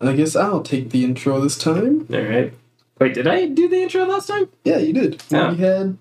I guess I'll take the intro this time. All right. Wait, did I do the intro last time? Yeah, you did. Yeah. We had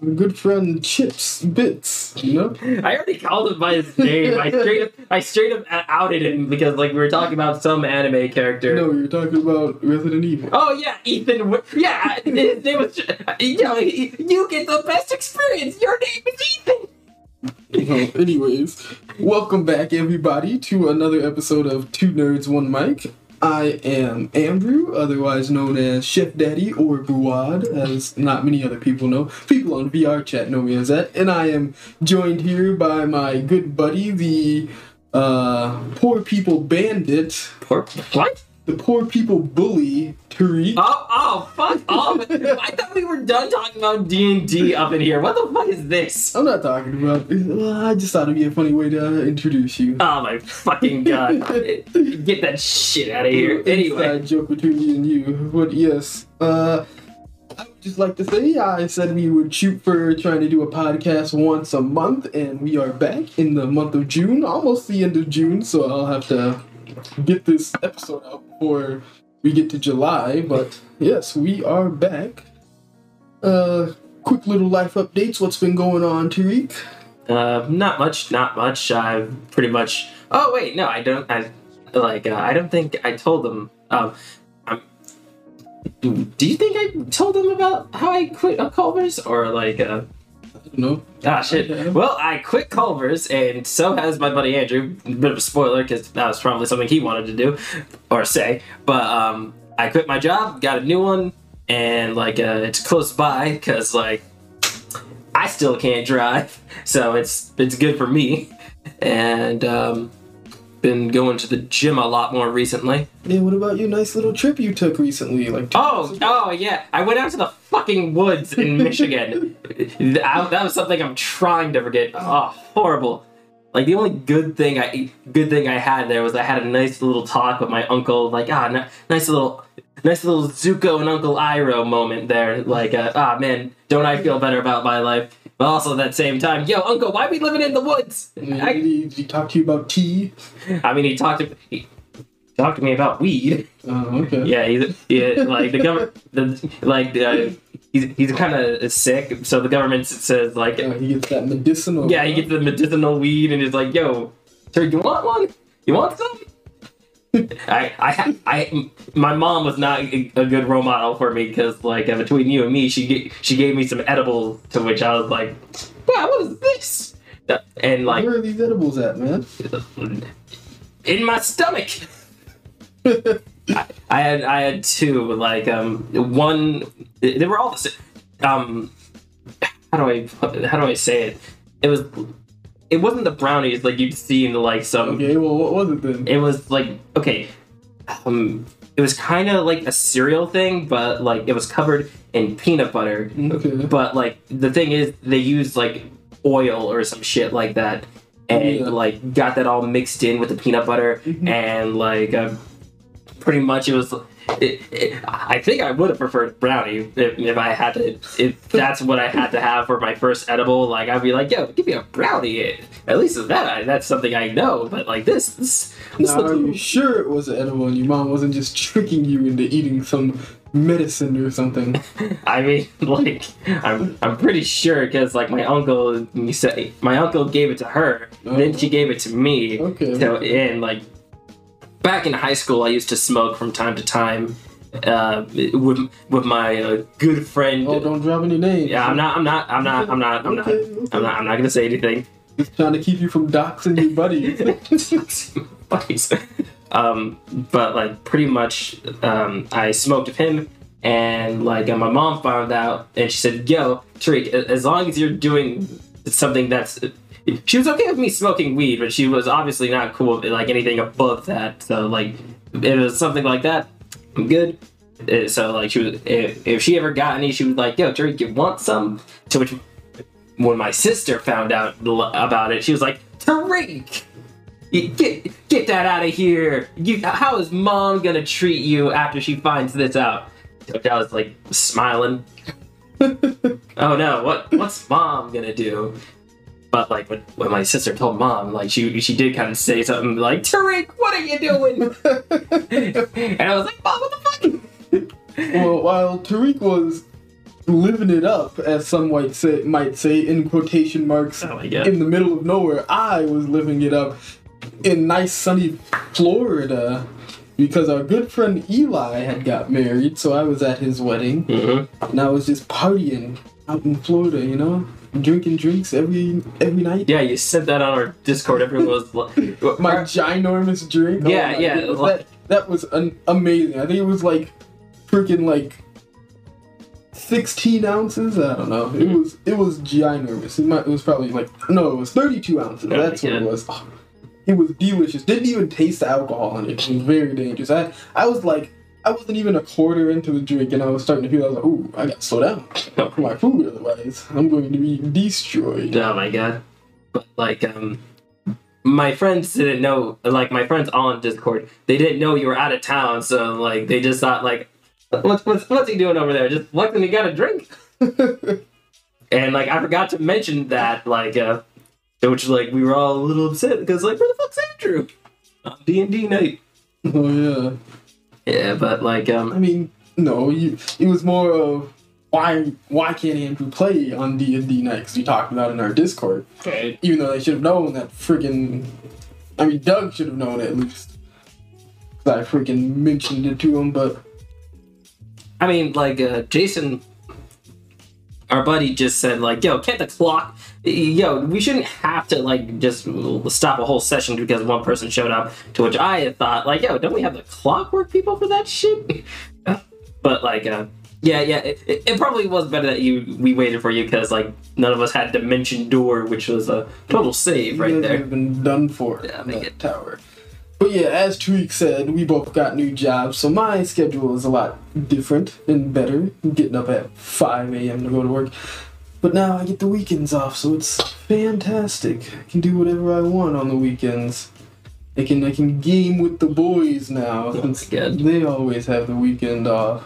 our good friend Chips Bits, you know? I already called him by his name. I straight up, I straight up outed him because like we were talking about some anime character. No, you're talking about Resident Evil. Oh yeah, Ethan. Yeah, his name was. You know, you get the best experience. Your name is Ethan. Well, anyways, welcome back everybody to another episode of Two Nerds One Mic. I am Andrew, otherwise known as Chef Daddy or Buad, as not many other people know. People on VR chat know me as that, and I am joined here by my good buddy, the uh, Poor People Bandit, Poor what? The Poor People Bully, Tariq. Oh, oh, fuck off! I thought we were done talking about D and D up in here. What the fuck is this? I'm not talking about. I just thought it'd be a funny way to introduce you. Oh my fucking god! Get that shit out of here. Anyway, Inside joke between me and you. But yes, uh, I would just like to say I said we would shoot for trying to do a podcast once a month, and we are back in the month of June, almost the end of June. So I'll have to get this episode out before we get to July. But yes, we are back. Uh, quick little life updates. What's been going on, Tariq? uh, not much, not much. I've pretty much. Oh wait, no, I don't. I like. Uh, I don't think I told them. Um, I'm. Do you think I told them about how I quit uh, Culver's or like? Uh, Don't. Ah, shit. Well, I quit Culver's, and so has my buddy Andrew. A bit of a spoiler, because that was probably something he wanted to do or say. But um, I quit my job, got a new one, and like uh, it's close by, because like I still can't drive, so it's it's good for me. And um, been going to the gym a lot more recently. Yeah, what about your nice little trip you took recently? Like, Oh, oh yeah! I went out to the fucking woods in Michigan. that, that was something I'm trying to forget. Oh, horrible! Like the only good thing I good thing I had there was I had a nice little talk with my uncle. Like ah, n- nice little. Nice little Zuko and Uncle Iroh moment there. Like, uh, ah, man, don't I feel better about my life? But also at that same time, yo, Uncle, why we living in the woods? Did I, he, he talk to you about tea? I mean, he talked to he talked to me about weed. Oh, okay. Yeah, he's yeah, like the government, the like uh, he's he's kind of sick, so the government says like, Uh, he gets that medicinal. yeah, he gets the medicinal weed and is like, yo, sir, you want one? You want some? I, I, I, my mom was not a good role model for me because, like, uh, between you and me, she she gave me some edibles to which I was like, wow, what is this? And like, Where are these edibles at, man? in my stomach. I, I had I had two like um one they were all the same um how do I how do I say it it was it wasn't the brownies like you'd see in like some Okay, well, what was it then? it was like okay um it was kind of like a cereal thing but like it was covered in peanut butter Okay. but like the thing is they used like oil or some shit like that and Yeah. like got that all mixed in with the peanut butter Mhm. and like uh, pretty much it was it, it, I think I would have preferred brownie if, if I had to. If that's what I had to have for my first edible, like I'd be like, "Yo, give me a brownie." At least that, I, that's something I know. But like this, this, this Now, are you sure it was an edible and your mom wasn't just tricking you into eating some medicine or something? I mean, like, I'm I'm pretty sure because like my uncle, you said my uncle gave it to her, then she oh. gave it to me. Okay. So and like back in high school, I used to smoke from time to time uh, with with my uh, good friend. Oh, don't drop any names. yeah, I'm not. I'm not. I'm not. I'm not. I'm not. Okay, okay. I'm not. I'm not gonna say anything. Just trying to keep you from doxing your buddies. Buddies. um, but like pretty much, um, I smoked with him, and like uh, my mom found out, and she said, "Yo, Tariq, as long as you're doing something that's." She was okay with me smoking weed, but she was obviously not cool with like anything above that. So like, if it was something like that, I'm good. Uh, So like, she was if, if she ever got any, she was like, "Yo, Tariq, you want some?" To which when my sister found out about it, she was like, Tariq! Get, get that out of here! You, how is mom gonna treat you after she finds this out? Which I was like smiling. oh no, what what's mom gonna do? But like when, when my sister told mom, like she she did kind of say something like, Tariq, what are you doing? and I was like, mom, what the fuck? well, while Tariq was living it up, as some might say, might say in quotation marks, Oh in the middle of nowhere, I was living it up in nice sunny Florida because our good friend Eli had got married, so I was at his wedding hmm and I was just partying out in Florida, you know, drinking drinks every every night. Yeah, you said that on our Discord. Everyone was like, My ginormous drink. oh Yeah, my yeah, goodness, that, that was an amazing. I think it was like freaking like sixteen ounces. I don't know. It Mhm. was it was ginormous. It, might, it was probably like no, it was thirty two ounces. Oh, That's what it was. Oh, it was delicious. Didn't even taste the alcohol in it. It was very dangerous. I I was like. I wasn't even a quarter into the drink, and I was starting to feel. I was like, "Ooh, I got to slow down for my food, otherwise I'm going to be destroyed." Oh my god. But like um my friends didn't know like my friends all on Discord, they didn't know you were out of town, so like they just thought like what's what's what's he doing over there? Just Lexington he got a drink. And like I forgot to mention that like uh which like we were all a little upset because like where the fuck's Andrew? On D and D night. oh yeah. Yeah, but like I um mean, no, you, it was more of why why can't Andrew play on D and D night? Because we talked about it in our Discord. Even though they should have known that freaking, I mean, Doug should have known at least. 'Cause I freaking mentioned it to him, but I mean, like uh, Jason, our buddy, just said like, "Yo, can't the clock? Yo, we shouldn't have to like just stop a whole session because one person showed up." To which I had thought, like, "Yo, don't we have the clockwork people for that shit?" but like, uh, yeah, yeah, it, it, probably was better that you we waited for you because like none of us had Dimension Door, which was a total save right there. have been done for. Yeah, make it- tower. But yeah, as Tariq said, we both got new jobs, so my schedule is a lot different and better. I'm getting up at 5 a.m. to go to work. But now I get the weekends off, so it's fantastic. I can do whatever I want on the weekends. I can I can game with the boys now since good. they always have the weekend off.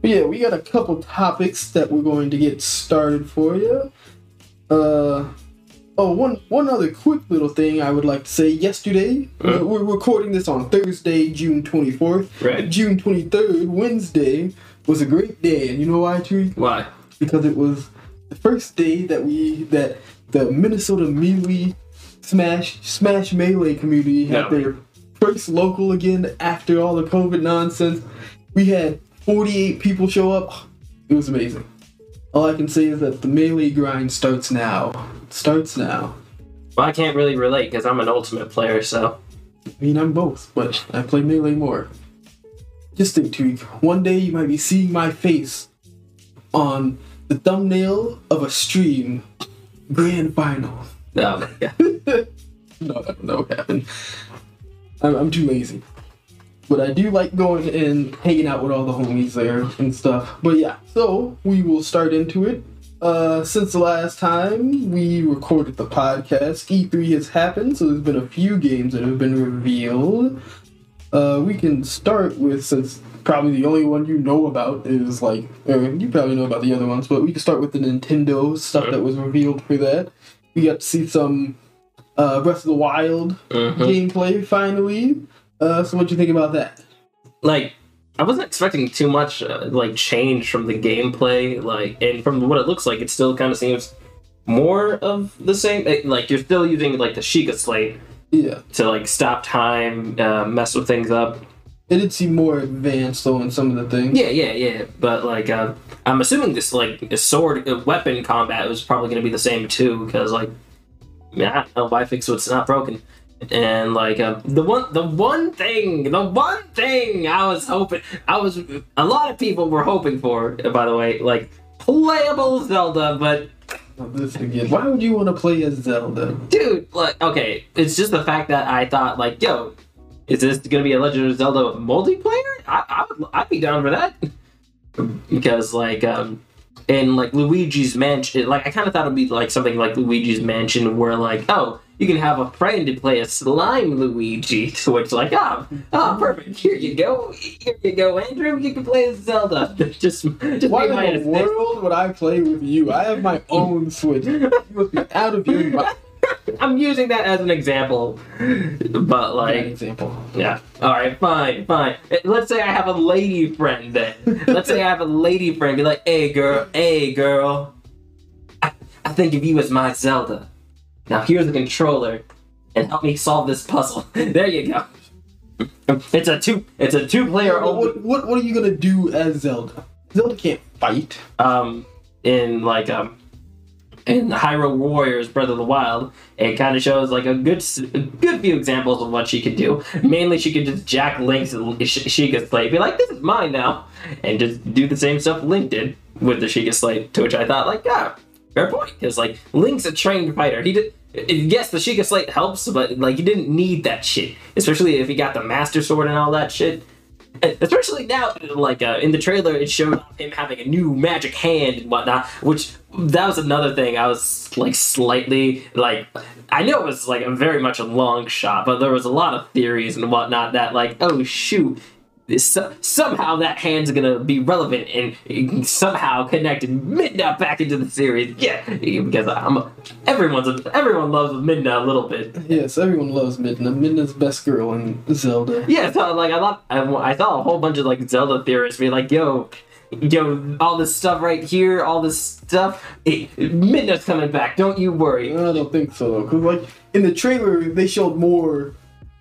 But yeah, we got a couple topics that we're going to get started for you. Uh oh, one one other quick little thing I would like to say. Yesterday, uh, we're recording this on Thursday, June twenty fourth. Right. June twenty third, Wednesday was a great day, and you know why, Tree? Why? because it was the first day that we that the Minnesota Melee Smash Smash Melee community had No. their first local again after all the COVID nonsense. We had 48 people show up. It was amazing. All I can say is that the melee grind starts now. Starts now. Well, I can't really relate because I'm an ultimate player, so I mean, I'm both, but I play melee more. Just think, Tweak. One day you might be seeing my face on the thumbnail of a stream. Grand final. oh my god. no, that that would happen. I'm, I'm too lazy. But I do like going and hanging out with all the homies there and stuff. But yeah, so we will start into it. Uh, since the last time we recorded the podcast, E3 has happened, so there's been a few games that have been revealed. Uh, we can start with since probably the only one you know about is like, or you probably know about the other ones, but we can start with the Nintendo stuff that was revealed for that. We got to see some uh, Breath of the Wild Mhm. gameplay finally. Uh, so what do you think about that? like I wasn't expecting too much uh, like change from the gameplay, like and from what it looks like, it still kind of seems more of the same. It- like you're still using like the Sheikah slate Yeah, to like stop time, uh, mess with things up. It did seem more advanced though in some of the things. Yeah, yeah, yeah. But like, uh, I'm assuming this like sword uh, weapon combat was probably going to be the same too, because like, yeah, I don't know why fix what's not broken. And like uh, the one, the one thing, the one thing I was hoping, I was, a lot of people were hoping for. By the way, like playable Zelda, but this again. Why would you want to play as Zelda? dude, like, okay, it's just the fact that I thought like, yo, is this gonna be a Legend of Zelda multiplayer? I, I would, I'd be down for that because like, um, in like Luigi's Mansion, like I kind of thought it'd be like something like Luigi's Mansion, where like, oh, you can have a friend to play a slime Luigi, to which like, oh, oh, perfect, here you go, here you go, Andrew, you can play as Zelda. just, just Why in the world would I play with you? I have my own Switch. You must be out of your mind. I'm using that as an example, but Bad like, example. yeah. All right, fine, fine. Eh, Let's say I have a lady friend then. Let's say I have a lady friend. Be like, hey girl, hey girl. I, I think of you as my Zelda. Now here's the controller, and help me solve this puzzle. there you go. It's a two. It's a two-player. What, what, what what are you gonna do as Zelda? Zelda can't fight. um in like um in Hyrule Warriors Breath of the Wild, it kind of shows like a good a good few examples of what she could do. Mainly, she could just jack Link's Sh- Sheikah Slate, be like, "This is mine now," and just do the same stuff Link did with the Sheikah Slate. To which I thought, like, yeah, fair point, because like Link's a trained fighter. He did. Yes, the Sheikah Slate helps, but like you didn't need that shit, especially if he got the Master Sword and all that shit. Especially now, like uh, in the trailer, it showed him having a new magic hand and whatnot. Which that was another thing. I was like slightly like, I know it was like a very much a long shot, but there was a lot of theories and whatnot that like, oh shoot, this, somehow that hand's gonna be relevant and somehow connected Midna back into the series. Yeah, because I'm a, everyone's a, everyone loves Midna a little bit. Yes, everyone loves Midna. Midna's best girl in Zelda. Yeah, so like I thought I, I saw a whole bunch of like Zelda theorists be like, yo, yo, all this stuff right here, all this stuff, Midna's coming back. Don't you worry. I don't think so though, because like in the trailer they showed more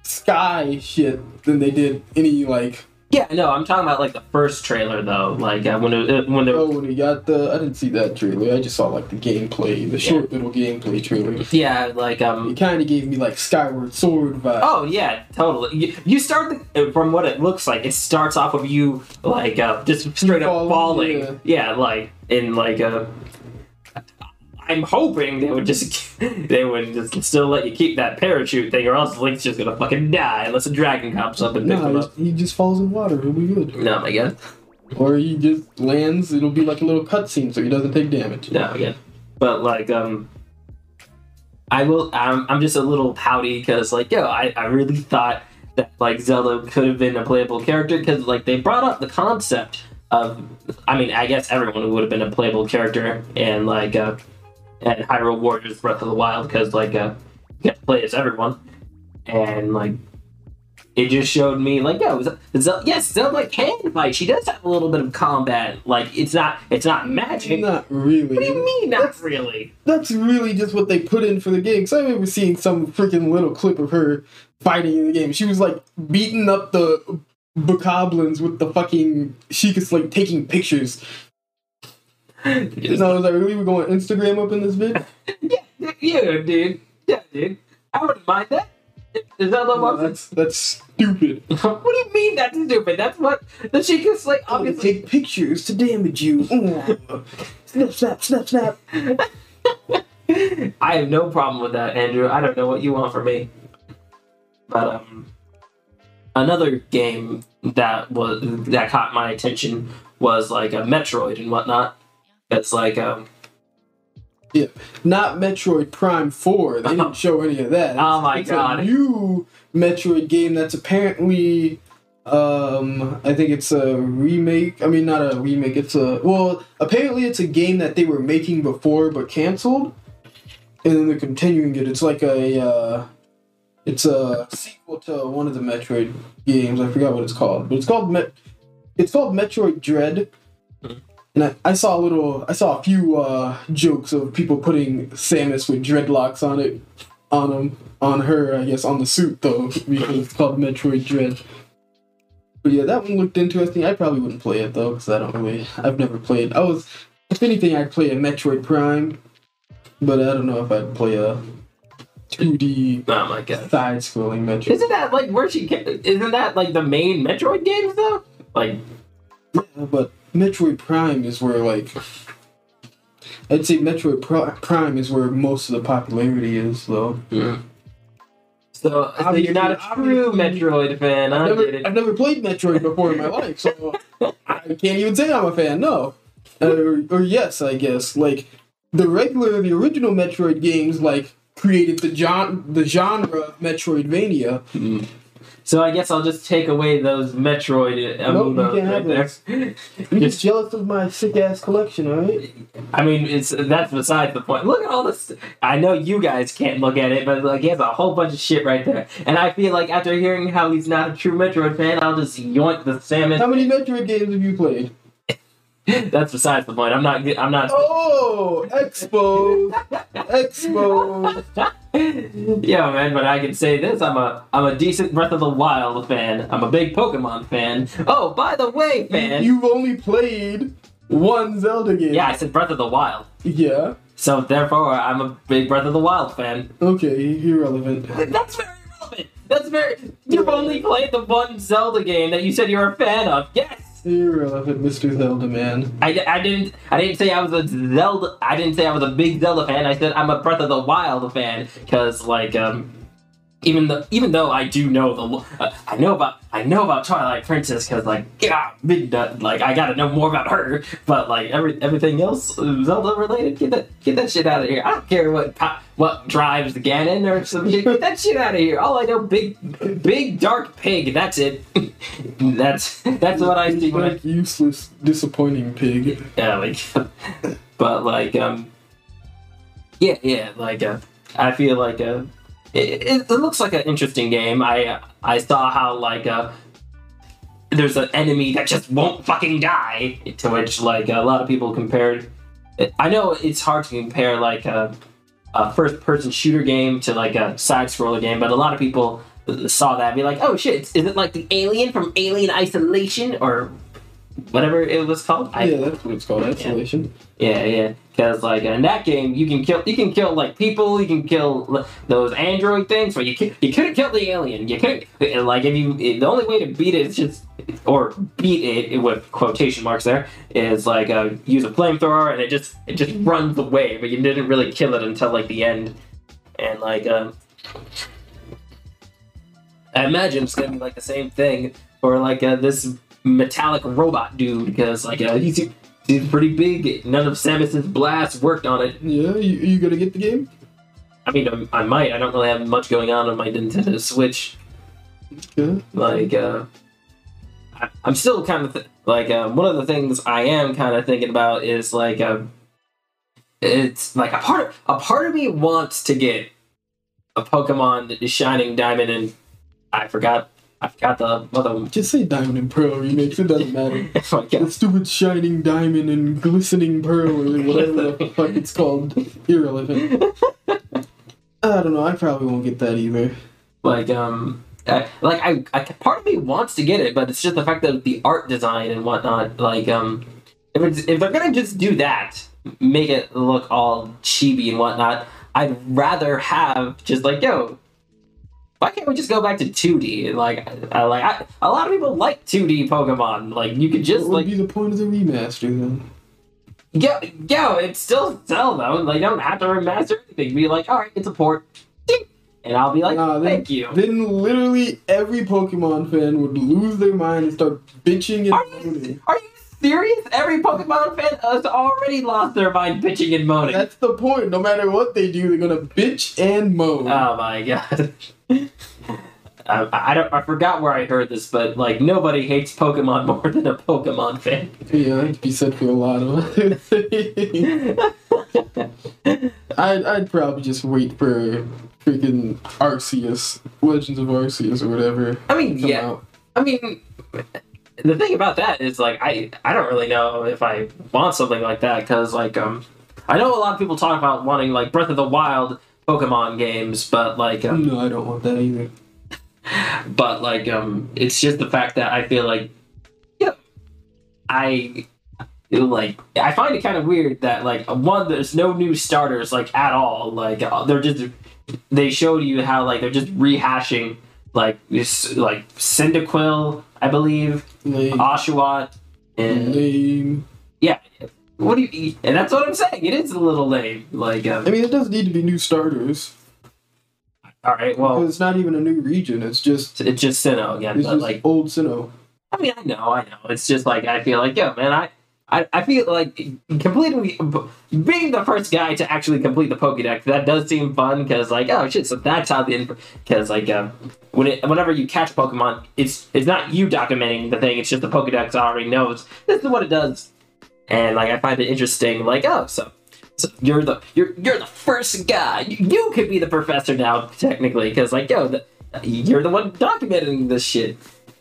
sky shit than they did any like. Yeah, no, I'm talking about like the first trailer though, like uh, when it, uh, when there Oh, when he got the, I didn't see that trailer. I just saw like the gameplay, the short little gameplay trailer. yeah, like um. It kind of gave me like Skyward Sword vibes. Oh yeah, totally. You, you start the, from what it looks like. It starts off of you like uh, just straight up Falling, falling. yeah. Yeah, like in like a. I'm hoping they would just they would just still let you keep that parachute thing, or else Link's just gonna fucking die unless a dragon comes up and picks him no, up. he just falls in water. He'll be good. No, my god. Or he just lands. It'll be like a little cutscene, so he doesn't take damage. No, again. But like, um, I will. I'm, I'm just a little pouty because like, yo, I, I really thought that like Zelda could have been a playable character because like they brought up the concept of. I mean, I guess everyone would have been a playable character and like, uh, and Hyrule Warriors Breath of the Wild because like, uh, you get to play as everyone, and like. It just showed me like yo, Ze- Ze- yes, Zelda can fight. She does have a little bit of combat. Like it's not, it's not magic. Not really. What do you mean, not That's- really? That's really just what they put in for the game. Cause I remember seeing some freaking little clip of her fighting in the game. She was like beating up the bokoblins with the fucking Sheikah Slate taking pictures. So I was like, really, we're going Instagram up in this vid? yeah, yeah, dude. Yeah, dude. I wouldn't mind that. Is that the No, that's that's stupid. what do you mean that's stupid? That's what the Sheikah's like, I'm gonna obviously. take pictures to damage you. Snap, snap, snap, snap. I have no problem with that, Andrew. I don't know what you want from me. But, um, another game that was that caught my attention was like a Metroid and whatnot. It's like, um, Not Metroid Prime 4. They didn't show any of that. Oh my it's God. A new Metroid game that's apparently um I think it's a remake. I mean not a remake, it's a well, apparently it's a game that they were making before but canceled. And then they're continuing it. It's like a uh it's a sequel to one of the Metroid games. I forgot what it's called. But it's called Met it's called Metroid Dread. And I, I saw a little, I saw a few uh, jokes of people putting Samus with dreadlocks on it, on him, on her, I guess, on the suit though, because it's called Metroid Dread. But yeah, that one looked interesting. I probably wouldn't play it though, because I don't really, I've never played. I was, if anything, I'd play a Metroid Prime, but I don't know if I'd play a 2D oh my god. side-scrolling Metroid. Isn't that like where she ca- isn't that like the main Metroid games though? Like Yeah, but Metroid Prime is where like I'd say Metroid Pri- Prime is where most of the popularity is, though. so, so you're not a true Metroid fan. I I've never, it. I've never played Metroid before in my life, so I can't even say I'm a fan. No, uh, or, or yes, I guess like the regular, the original Metroid games, like created the genre, the genre of Metroidvania. Mm. So I guess I'll just take away those Metroid Nope, can't right. You're just jealous of my sick ass collection, right? I mean, it's that's besides the point. Look at all this. I know you guys can't look at it, but like he has a whole bunch of shit right there. And I feel like after hearing how he's not a true Metroid fan, I'll just yoink the salmon. How many Metroid games have you played? that's besides the point. I'm not. I'm not. Oh, Expo, Expo. yeah, man. But I can say this: I'm a I'm a decent Breath of the Wild fan. I'm a big Pokemon fan. Oh, by the way, fan. You've only played one Zelda game. yeah, I said Breath of the Wild. Yeah. So therefore, I'm a big Breath of the Wild fan. Okay, irrelevant. That's very relevant. That's very. You've only played the one Zelda game that you said you're a fan of. Yes. Irrelevant, Mr. Zelda man. I, I didn't I didn't say I was a Zelda I didn't say I was a big Zelda fan. I said I'm a Breath of the Wild fan because like um even though even though I do know the uh, I know about I know about Twilight Princess because like yeah big like I gotta know more about her. But like every everything else Zelda related get that get that shit out of here. I don't care what what drives the Ganon or some shit get that shit out of here. All I know big big dark pig that's it. That's that's what I see when I Like useless, disappointing pig. yeah, like, but like, um, yeah, yeah, like, uh, I feel like, uh, it, it, looks like an interesting game. I I saw how like, uh, there's an enemy that just won't fucking die. To which like a lot of people compared. I know it's hard to compare like a, a first-person shooter game to like a side-scroller game, but a lot of people saw that and be like, "Oh shit, is it like the alien from Alien Isolation or whatever it was called?" I, yeah, that's what it's called, isolation. yeah, yeah. Because like in that game, you can kill you can kill like people, you can kill those android things, but you can, you couldn't kill the alien. You couldn't like if you the only way to beat it is just or beat it with quotation marks there is like uh, use a flamethrower and it just it just runs away, but you didn't really kill it until like the end. And like um, I imagine it's gonna be like the same thing for like uh, this metallic robot dude because like uh, he's he's pretty big. None of Samus's blasts worked on it. Yeah, you, you gonna get the game? I mean, um, I might. I don't really have much going on on my Nintendo Switch. Yeah. Like, uh, I, I'm still kind of th- like uh, one of the things I am kind of thinking about is like uh, it's like a part of, a part of me wants to get a Pokemon Shining Diamond and I forgot I forgot the other one. Just say Diamond and Pearl remix, it doesn't matter. oh The stupid shining diamond and glistening pearl or whatever the fuck it's called. Irrelevant. I don't know, I probably won't get that either. like um I, like I, I part of me wants to get it but it's just the fact that the art design and whatnot like um if it's if they're gonna just do that make it look all chibi and whatnot i'd rather have just like yo why can't we just go back to 2d like I, like I, a lot of people like 2d pokemon. Like you could just what would like be the point of the remaster then? yo yo it's still Zelda. Like you don't have to remaster anything. Be like all right it's a port. And i'll be like Nah, then- thank you. Then literally every Pokemon fan would lose their mind and start bitching Are and you, are you serious? Every Pokemon fan has already lost their mind bitching and moaning. That's the point. No matter what they do, they're gonna bitch and moan. oh my god. I, I don't. I forgot where I heard this, but like nobody hates Pokemon more than a Pokemon fan. yeah, that could be said for a lot of other things. I'd, I'd probably just wait for freaking Arceus, Legends of Arceus or whatever. I mean, yeah. out. I mean, the thing about that is like I I don't really know if I want something like that because like um I know a lot of people talk about wanting like Breath of the Wild Pokemon games, but like um, No, I don't want that either. but like um it's just the fact that i feel like yeah i like i find it kind of weird that like one there's no new starters like at all like uh, they're just they showed you how like they're just rehashing like this like Cyndaquil, i believe Lame. oshawott and Lame. yeah what do you and that's what i'm saying it is a little lame like um, I mean, it does need to be new starters. all right well Because it's not even a new region. It's just it's just Sinnoh again it's but just like old Sinnoh. I mean, I know, I know. It's just like I feel like, yo, man, I I, I feel like completing being the first guy to actually complete the Pokédex that does seem fun because like oh shit so that's how the because like um, when it whenever you catch Pokemon it's it's not you documenting the thing it's just the Pokédex already knows this is what it does and like I find it interesting like oh so. So you're the you're you're the first guy. You, you could be the professor now, technically, because like yo, the, you're the one documenting this shit.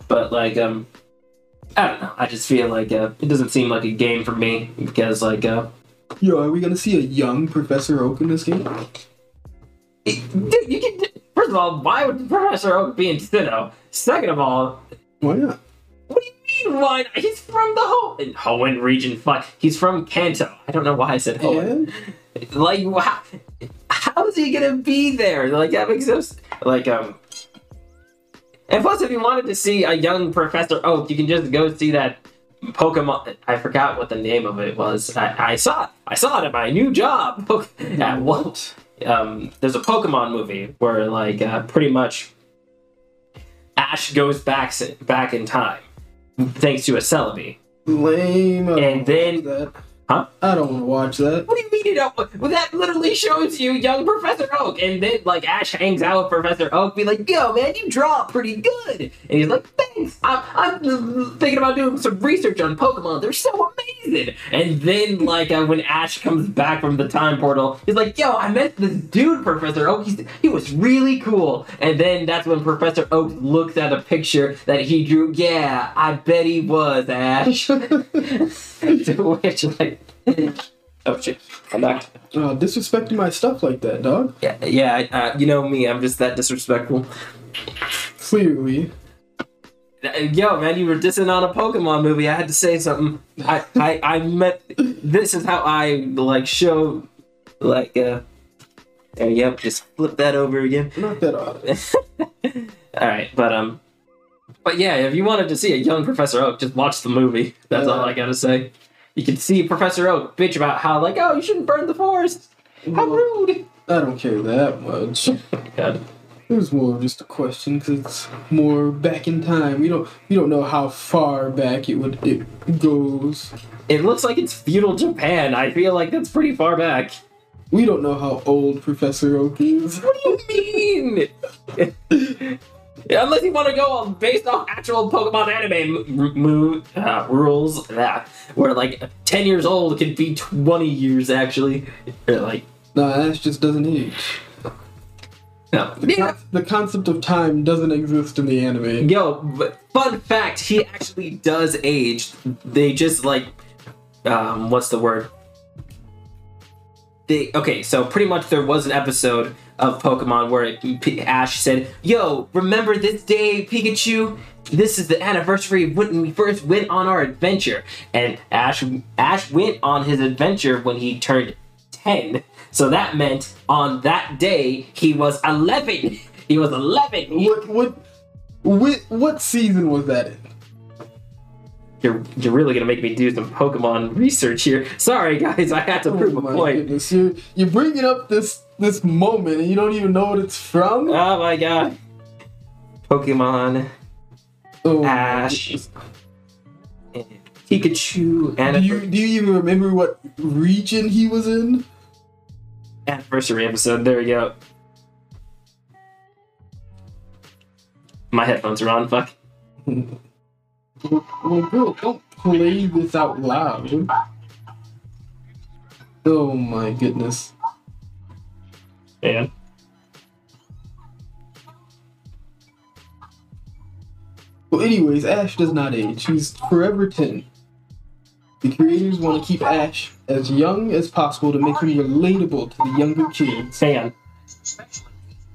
But like um, I don't know. I just feel like uh, it doesn't seem like a game for me because like uh, Yo, are we gonna see a young Professor Oak in this game? it- dude, you can. First of all, why would Professor Oak be in Sinnoh? Second of all, Why not? what do you mean why? not? He's from the Hoenn Hoenn region. Fuck, he's from Kanto. I don't know why I said Hoenn. And Like, how, how is he gonna be there? Like that makes no like um. And plus, if you wanted to see a young Professor Oak, you can just go see that Pokemon. I forgot what the name of it was. I, I saw it. I saw it at my new job. at what? Um, there's a Pokemon movie where like uh, pretty much Ash goes back back in time thanks to a Celebi. lame. And then-. Huh? I don't want to watch that. What do you mean you don't? Well, that literally shows you young Professor Oak, and then like Ash hangs out with Professor Oak, be like, "Yo, man, you draw pretty good," and he's like, "Thanks. I'm, I'm thinking about doing some research on Pokemon. They're so amazing." And then like uh, when Ash comes back from the time portal, he's like, "Yo, I met this dude, Professor Oak. He's, he was really cool." And then that's when Professor Oak looks at a picture that he drew. Yeah, I bet he was Ash. to which like. Oh shit! I'm back. Uh, disrespecting my stuff like that, dog. Yeah, yeah. Uh, you know me. I'm just that disrespectful. Clearly. Uh, Yo, man, you were dissing on a Pokemon movie. I had to say something. I, I, I meant. This is how I like show, like. uh There you go. Just flip that over again. Not that odd. all right, but um, but yeah, if you wanted to see a young Professor Oak, just watch the movie. That's all I gotta say. You can see Professor Oak bitch about how like, oh, you shouldn't burn the forest. How rude. I don't care that much. God. It was more of just a question because it's more back in time. We don't we don't know how far back it would it goes. It looks like it's feudal Japan. I feel like that's pretty far back. We don't know how old Professor Oak is. What do you mean? Unless you want to go on based off actual Pokemon anime uh, rules, that where like ten years old can be twenty years actually. Like Nah, Ash just doesn't age. no. The, con- the concept of time doesn't exist in the anime. Yo, but fun fact, he actually does age. They just like, um, what's the word? They okay, so pretty much there was an episode of Pokemon where Ash said, "Yo, remember this day, Pikachu? This is the anniversary of when we first went on our adventure." And Ash Ash went on his adventure when he turned ten. So that meant on that day he was eleven. He was eleven. What what what what season was that in? You're, you're really gonna make me do some Pokemon research here. Sorry, guys, I had to oh prove oh a my point. goodness, you're you're bringing up this this moment and you don't even know what it's from. Oh my god. Pokemon, oh, my Ash, goodness. and Pikachu, Do you do you even remember what region he was in? anniversary episode. There we go. My headphones are on. Fuck. Well, bro, don't play this out loud. Oh my goodness. Man. Well, anyways, Ash does not age. He's forever 10. The creators want to keep Ash as young as possible to make him relatable to the younger kids. Hang on. Especially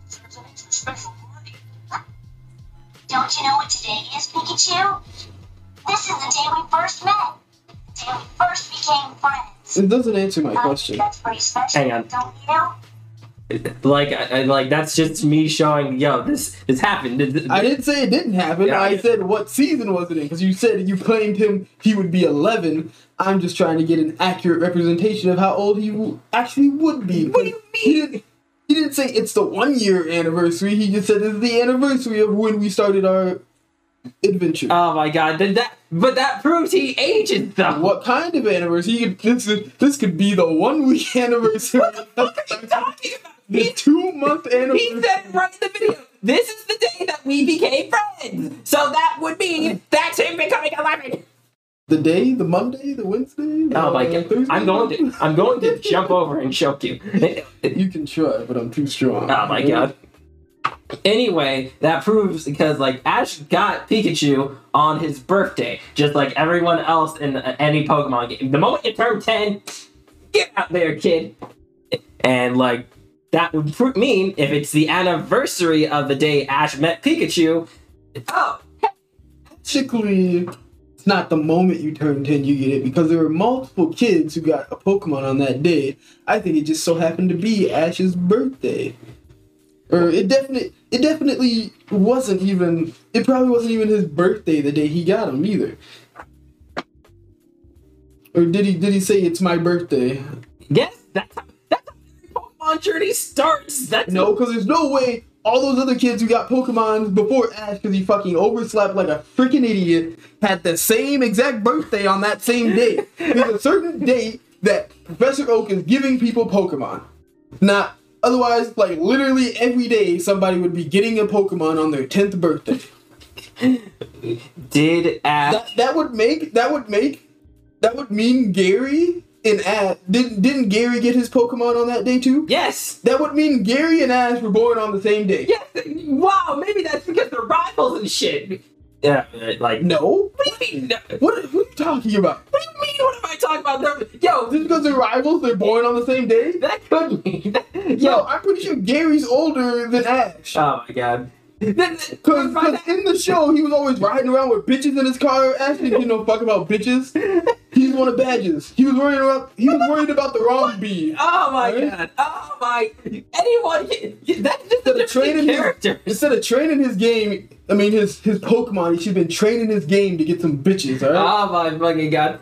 if there's an extra special party. Don't you know what today is, Pikachu? This is the day we first met. The day we first became friends. It doesn't answer my I question. That's pretty special. Hang on. Don't you? Like, I, I- like that's just me showing. Yo, this this happened. Th- th- I didn't say it didn't happen. Yeah, I I- said what season was it in? Because you said you claimed him he would be 11. I'm just trying to get an accurate representation of how old he w- actually would be. What do you He didn't, he didn't say it's the one year anniversary. He just said it's the anniversary of when we started our adventure. Oh my god, then that but that proves he ages though. what kind of anniversary? This, is, this could be the one week anniversary. What the fuck are you talking about? the He, two month anniversary. he said right in the video. This is the day that we became friends. So that would mean that's him becoming 11. The day, the Monday, the Wednesday. Oh my god. Thursday? I'm going to I'm going to jump over and choke you. You can try, but I'm too strong. Oh my god. Anyway, that proves because like Ash got Pikachu on his birthday, just like everyone else in any Pokemon game. The moment you turn ten, get out there, kid. And like that would mean if it's the anniversary of the day Ash met Pikachu. Oh, Basically, it's not the moment you turn 10 you get it because there were multiple kids who got a Pokemon on that day. I think it just so happened to be Ash's birthday. Or it definitely it definitely wasn't even it probably wasn't even his birthday the day he got him either. Or did he did he say it's my birthday? yes, that's how, that's how Pokemon journey starts. That's No, because there's no way all those other kids who got Pokemon before Ash because he fucking overslept like a freaking idiot had the same exact birthday on that same day. There's a certain date that Professor Oak is giving people Pokemon. Not otherwise, like literally every day somebody would be getting a Pokemon on their 10th birthday. did Ash. That that would make that would make that would mean Gary and Ash didn't didn't Gary get his Pokemon on that day too? yes, That would mean Gary and Ash were born on the same day. yes. Wow, maybe that's because they're rivals and shit. Yeah, like No. What do you mean? no? What, what are you talking about? What do you mean? What am I talking about? They're- Yo, Just because they're rivals, they're born on the same day? that could mean. Yo, I'm pretty sure Gary's older than Ash. oh my god. Because in the show, he was always riding around with bitches in his car. Ash didn't give no fuck about bitches. He was one of badges. He was worried about he was worried about the wrong bee. Oh my Right? god. Oh my. Anyone. That's just a Instead of training different his, character. instead of training his game, I mean his his Pokemon, he should have been training his game to get some bitches, alright? Oh ah, my fucking god.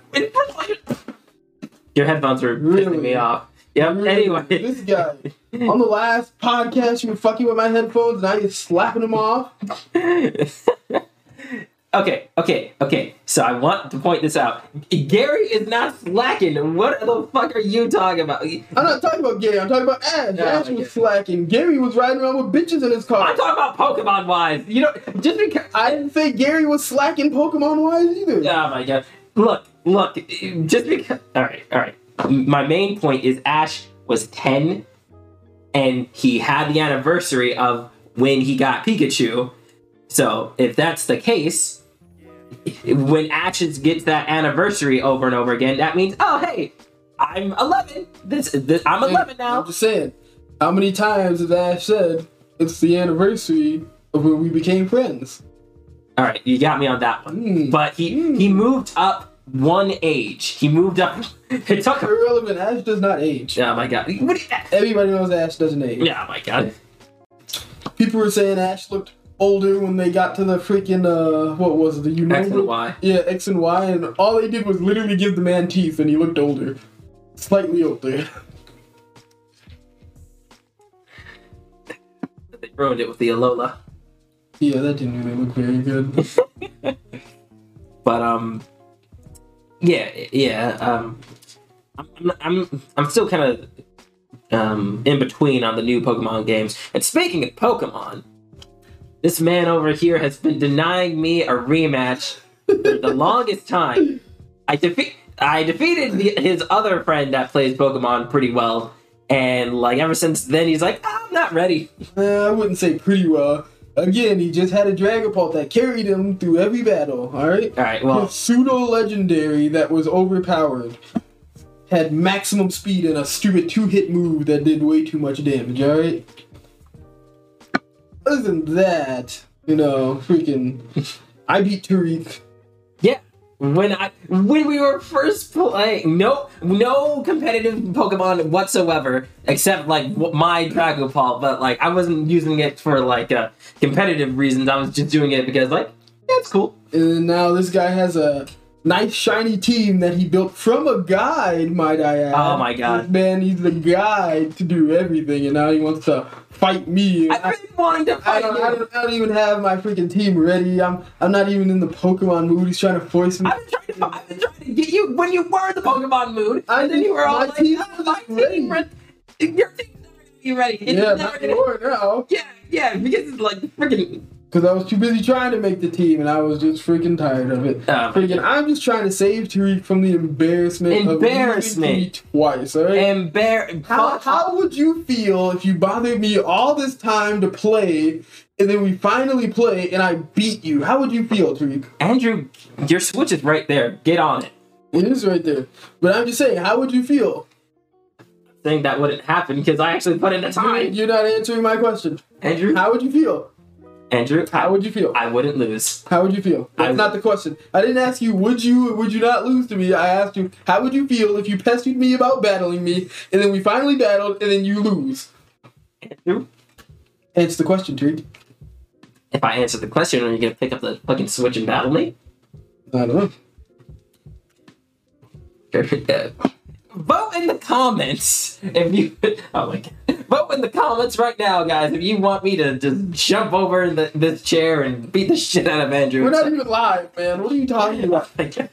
Your headphones were pissing Really? me off. Yep. Really, Anyway. This guy. On the last podcast, you were fucking with my headphones, now you're slapping them off. okay, okay, okay. So I want to point this out. Gary is not slacking. What the fuck are you talking about? I'm not talking about Gary, I'm talking about Ash. Oh, Ash was slacking. Gary was riding around with bitches in his car. I'm talking about Pokemon wise. You know, just because. I didn't say Gary was slacking Pokemon wise either. Oh my god. Look, look, just because. Alright, alright. My main point is Ash was 10 and he had the anniversary of when he got Pikachu. So if that's the case, when Ash gets that anniversary over and over again, that means, oh hey, I'm 11. This, this I'm 11 now. I'm just saying. How many times has Ash said it's the anniversary of when we became friends? All right, you got me on that one. Hmm. But he he moved up one age. He moved up. It took him. Irrelevant. Ash does not age. Oh my god. Everybody knows Ash doesn't age. Yeah, oh my god. People were saying Ash looked older when they got to the freaking uh what was it? The you know X and Y. Yeah, X and Y, and all they did was literally give the man teeth, and he looked older, slightly older. They ruined it with the Alola. Yeah, that didn't really look very good. But um, yeah, yeah. Um, I'm I'm I'm still kind of um in between on the new Pokemon games. And speaking of Pokemon, this man over here has been denying me a rematch for the longest time. I defeat I defeated the, his other friend that plays Pokemon pretty well. And like ever since then, he's like, "Ah, I'm not ready. Uh, I wouldn't say pretty well. Again, he just had a Dragapult that carried him through every battle. All right. All right, well, pseudo legendary that was overpowered had maximum speed and a stupid two hit move that did way too much damage, alright? Other than that, you know, freaking. I beat Tariq. Yeah. When I when we were first playing, no no competitive Pokemon whatsoever, except like my Dragapult. But like I wasn't using it for like uh, competitive reasons. I was just doing it because like yeah, it's cool. And now this guy has a nice shiny team that he built from a guide, might I add. Oh my God. Man, he's the guide to do everything, and now he wants to fight me. I've been wanting to I fight don't, you. I, don't, I don't even have my freaking team ready. I'm I'm not even in the Pokemon mood. He's trying to force me. I've been trying to, I've been trying to get you when you were in the Pokemon mood, I and then you were all my like, team "Oh, my ready." team, re- your team's never gonna be ready. It's yeah, never not gonna- now. yeah, yeah, because it's like freaking. Because I was too busy trying to make the team, and I was just freaking tired of it. Freaking, I'm just trying to save Tariq from the embarrassment, Embarrassment. of losing to me twice. All right. Embar- How, how would you feel if you bothered me all this time to play, and then we finally play, and I beat you? How would you feel, Tariq? Andrew, your switch is right there. Get on it. It is right there. But I'm just saying, how would you feel? Saying that wouldn't happen because I actually put in the time. You're not answering my question. Andrew, How would you feel? Andrew, How would you feel? I wouldn't lose. How would you feel? That's I- not the question. I didn't ask you would you or would you not lose to me. I asked you how would you feel if you pestered me about battling me, and then we finally battled, and then you lose. Andrew, Answer the question, Tariq. if I answer the question, are you gonna pick up the fucking switch and battle me? I don't know. Vote in the comments if you. Oh my god! Vote in the comments right now, guys. If you want me to just jump over in the, this chair and beat the shit out of Andrew. We're not even live, man. What are you talking about?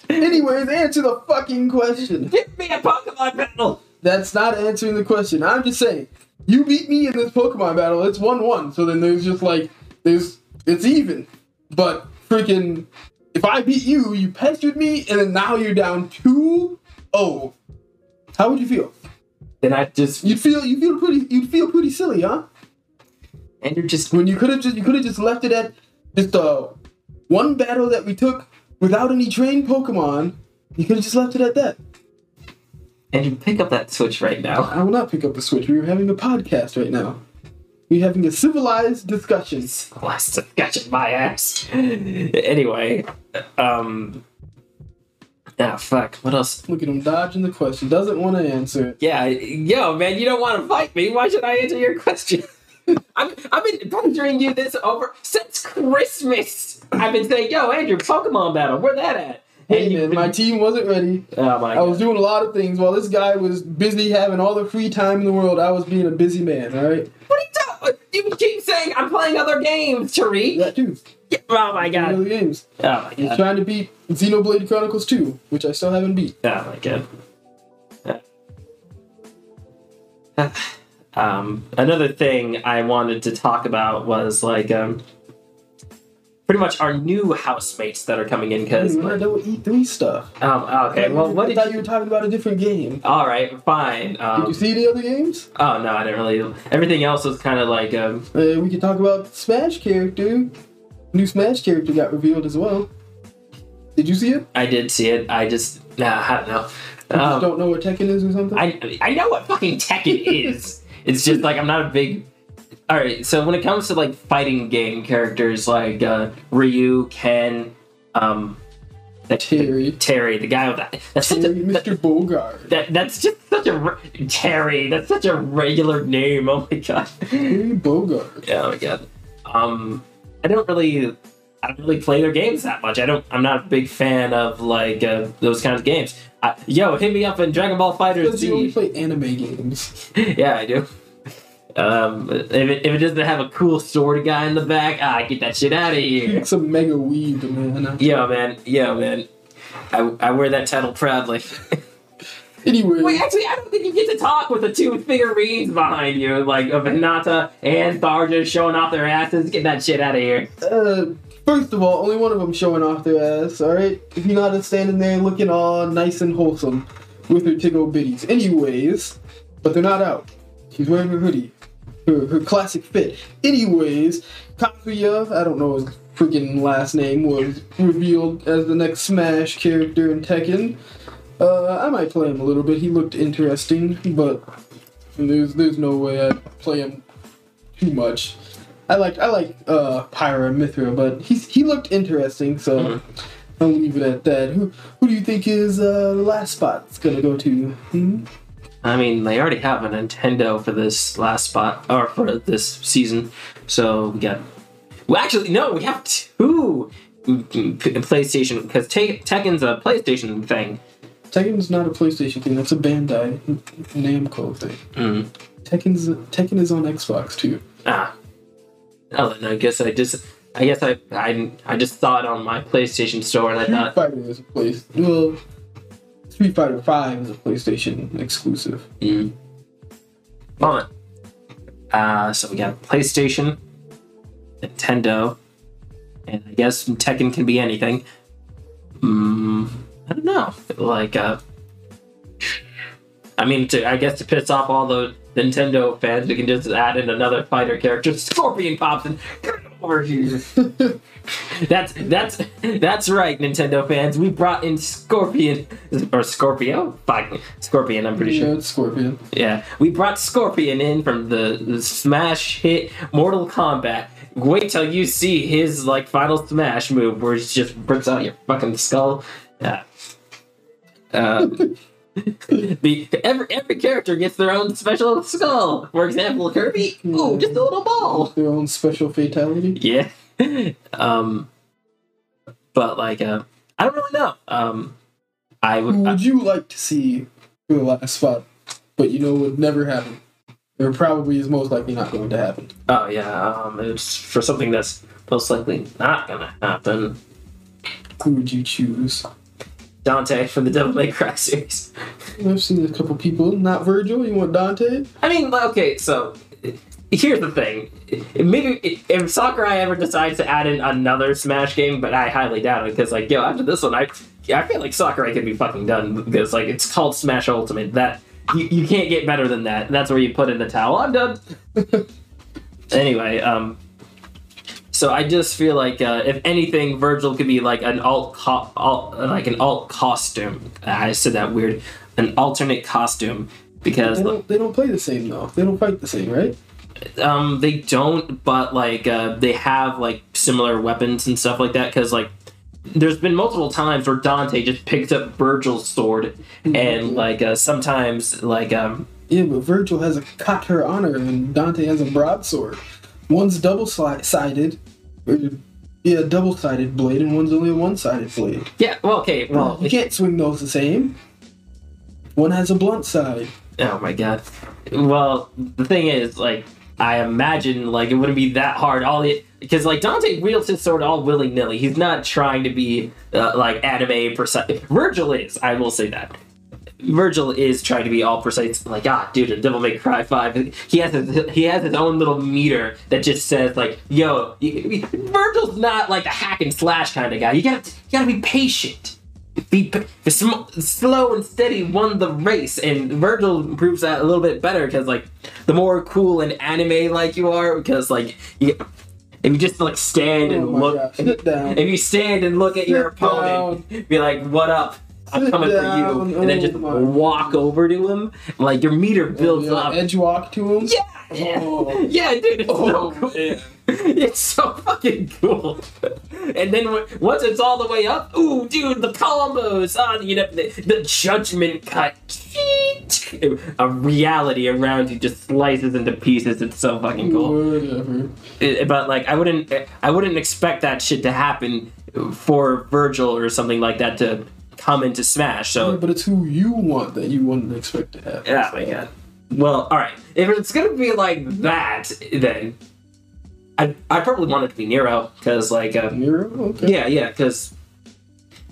Anyways, answer the fucking question. Give me a Pokemon battle. That's not answering the question. I'm just saying, you beat me in this Pokemon battle. It's one one. So then there's just like there's it's even. But freaking, if I beat you, you pestered me, and then now you're down two oh. How would you feel? Then I just You'd feel you feel pretty you'd feel pretty silly, huh? And you're just When you could have just you could have just left it at just uh one battle that we took without any trained Pokemon. You could have just left it at that. And you pick up that switch right now. I will not pick up the switch. We are having a podcast right now. We're having a civilized discussion. Last discussion, my ass. anyway, um, ah, fuck. What else? Look at him dodging the question. Doesn't want to answer it. Yeah, yo, man, you don't want to fight me. Why should I answer your question? I've, I've been pondering you this over since Christmas. I've been saying, yo, Andrew, Pokemon battle, where that at? Hey you've man, been- my team wasn't ready. oh my I was doing a lot of things while this guy was busy having all the free time in the world. I was being a busy man. All right. What are you talking? You keep saying I'm playing other games, Tariq. That too. Oh my god. Other games. Oh my He's god. trying to beat Xenoblade Chronicles 2, which I still haven't beat. Oh my god. um, another thing I wanted to talk about was like um, pretty much our new housemates that are coming in because I don't eat three stuff. um, okay well what I did thought you you were talking about a different game. all right fine Did um, you see the other games? oh no I didn't really everything else was kind of like um, Uh, we could talk about Smash character. New Smash character got revealed as well. Did you see it? I did see it I just nah I don't know You just um, don't know what Tekken is or something? I I know what fucking Tekken is. It's just like I'm not a big. All right, so when it comes to like fighting game characters like uh, Ryu, Ken, um, that Terry. Terry, the guy with that. That's such a, Terry, Mr. Bogard. that, that's just such a re- Terry. That's such a regular name. Oh my god. Terry Bogard. Yeah, oh my god. Um, I don't really, I don't really play their games that much. I don't. I'm not a big fan of like uh, those kinds of games. I, yo, hit me up in Dragon Ball Fighter Because you only play anime games. yeah, I do. Um, if it, if it doesn't have a cool sword guy in the back, ah, get that shit out of here. It's a mega weed, man. Yeah, man. Yeah, man. I, I wear that title proudly. Anyway, Wait, actually, I don't think you get to talk with the two figurines behind you, like of Hinata and Tharja showing off their asses. Get that shit out of here. uh, first of all, only one of them showing off their ass, alright? Hinata standing there looking all nice and wholesome with her Tiggo bitties. Anyways, but they're not out. She's wearing her hoodie. Her, her classic fit. Anyways, Kazuya, I don't know his freaking last name, was revealed as the next Smash character in Tekken. Uh, I might play him a little bit. He looked interesting, but there's there's no way I'd play him too much. I like I like uh Pyra and Mythra, but he's he looked interesting, so Mhm. I'll leave it at that. Who who do you think is uh, the last spot it's gonna go to? Hmm? I mean, they already have a Nintendo for this last spot, or for this season. So we got. Well, actually, no, we have two PlayStation because Tekken's a PlayStation thing. Tekken's not a PlayStation thing. That's a Bandai Namco thing. Mm. Tekken's Tekken is on Xbox too. Ah. Oh, then I guess I just. I guess I, I I just saw it on my PlayStation store and I Street thought, Fighter is a place. Well, Street Fighter Five is a PlayStation exclusive. mm. Fun. Uh, so we got PlayStation, Nintendo, and I guess Tekken can be anything. Mm, Like, uh, I mean, to, I guess to piss off all the Nintendo fans, we can just add in another fighter character. Scorpion pops in. Come over here. That's that's that's right, Nintendo fans. We brought in Scorpion or Scorpio. Fuck, Scorpion. I'm pretty yeah, sure. it's Scorpion. Yeah, we brought Scorpion in from the, the smash hit Mortal Kombat. Wait till you see his like final smash move where he just rips out your fucking skull. Yeah. Uh, the every every character gets their own special skull. For example, Kirby. Ooh, just a little ball. Their own special fatality. Yeah. um, but like, uh, I don't really know. Um, I would. Would you like to see for the last spot? But you know would never happen. Or probably is most likely not going to happen. Oh yeah, um, it's for something that's most likely not gonna happen. Who would you choose? Dante from the Devil May Cry series. I've seen a couple people. Not Vergil. You want Dante? I mean, okay, so here's the thing. Maybe if Sakurai ever decides to add in another Smash game, but I highly doubt it because, like, yo, after this one, I I feel like Sakurai could be fucking done because, like, it's called Smash Ultimate. That you, you can't get better than that. That's where you put in the towel. I'm done. anyway, um, so I just feel like uh, if anything, Vergil could be like an alt, co- alt like an alt costume. I said that weird, an alternate costume because They don't. They don't play the same though. They don't fight the same, right? um they don't, but like uh, they have like similar weapons and stuff like that. Because like there's been multiple times where Dante just picked up Vergil's sword and like uh, sometimes like um Yeah, but Virgil has a katana, and Dante has a broadsword. One's double sided. Yeah, double sided blade, and one's only a one sided blade. yeah well okay well you can't swing those the same. One has a blunt side. Oh my god. Well, the thing is, like, I imagine like it wouldn't be that hard. All it because like Dante wields his sword all willy nilly. He's not trying to be uh, like anime precise. Vergil is. I will say that. Vergil is trying to be all precise. Like, ah, dude, in Devil May Cry Five, he has his, he has his own little meter that just says like, yo, Vergil's not like a hack and slash kind of guy. You gotta you gotta be patient be p- sm- slow and steady won the race and vergil proves that a little bit better because like the more cool and anime like you are because like you, if you just like stand Oh and my look down. if you stand and look at your opponent be like what up i'm coming for you and then just walk over to him like your meter builds Yeah, up Edge walk to him. yeah Oh. yeah dude it's so Oh, cool man. it's so fucking cool. And then w- once it's all the way up, ooh, dude, the combos on, you know, the, the judgment cut. A reality around you just slices into pieces. It's so fucking cool. Whatever. It- but like, I wouldn't, I wouldn't expect that shit to happen for Vergil or something like that to come into Smash. Yeah, So but it's who you want that you wouldn't expect to have. yeah, my god. Well, all right. If it's gonna be like that, then I I probably want it to be Nero because like um, Nero? Okay. yeah yeah because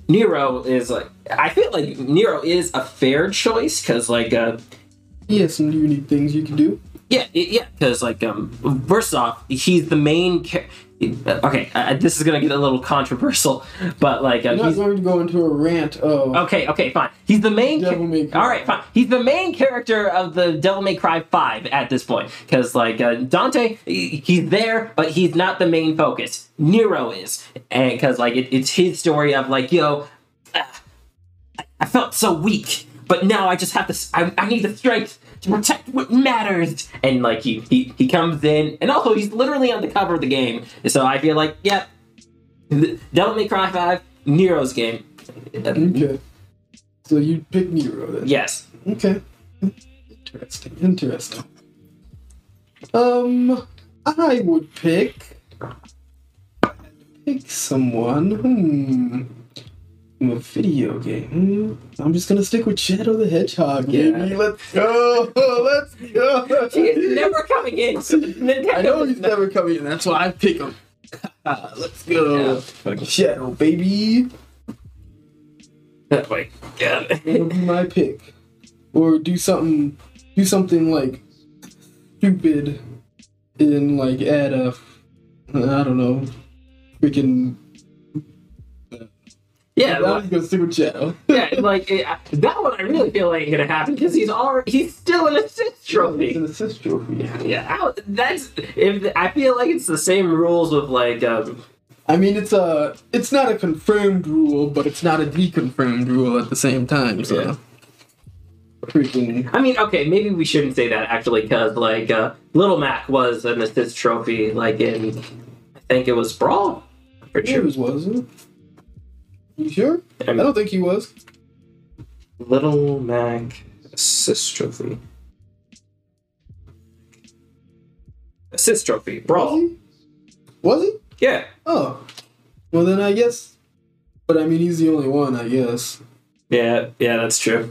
Nero is like I feel like Nero is a fair choice because like uh, He has some unique things you can do. yeah yeah because like um first off he's the main ca- okay uh, this is gonna get a little controversial but like uh, I'm not he's going to go into a rant of okay okay fine he's the main Devil May Cry. All right, fine. He's the main character of the Devil May Cry 5 at this point. Because, like, uh, Dante, he's there, but he's not the main focus. Nero is. And because, like, it, it's his story of, like, yo, ah, I- I felt so weak, but now I just have to, I need the strength to protect what matters. And, like, he, he, he comes in, and also he's literally on the cover of the game. So I feel like, yep, Devil May Cry 5, Nero's game. Okay. So you pick Nero then. Yes. Okay. Interesting. Interesting. Um, I would pick. pick someone, hmm, a video game, I'm just gonna stick with Shadow the Hedgehog. Yeah. Baby. Let's go. Let's go. He's never coming in. Nintendo I know he's never coming in. That's why I pick him. Let's go. Yeah, Shadow, baby. Oh that way. Yeah. That'll be my pick. Or do something, do something like stupid, and like add a, I don't know, freaking. Yeah, like, just gonna stick with Shadow. yeah, like it, that one I really feel like ain't gonna happen because he's already he's still an assist It's trophy. an assist trophy. Yeah, how- that's if I feel like it's the same rules with like um, I mean, it's a, it's not a confirmed rule, but it's not a deconfirmed rule at the same time. So, Yeah. freaking. I mean, okay, maybe we shouldn't say that actually, because like uh, Little Mac was an assist trophy, like in I think it was Brawl. Pretty Sure, sure. wasn't. You sure? I I don't think he was. Little Mac assist trophy. Assist trophy, Was Brawl. he? Was he? Yeah, Oh, well then I guess. But I mean, he's the only one, I guess. yeah, yeah, that's true.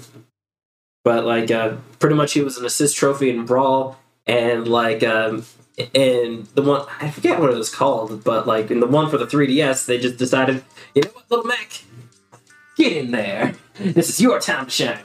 But like, uh, pretty much he was an assist trophy in Brawl, and like, um, in the one I forget what it was called, but like in the one for the 3DS, they just decided, you know what, Little Mac, get in there. This is your time to shine.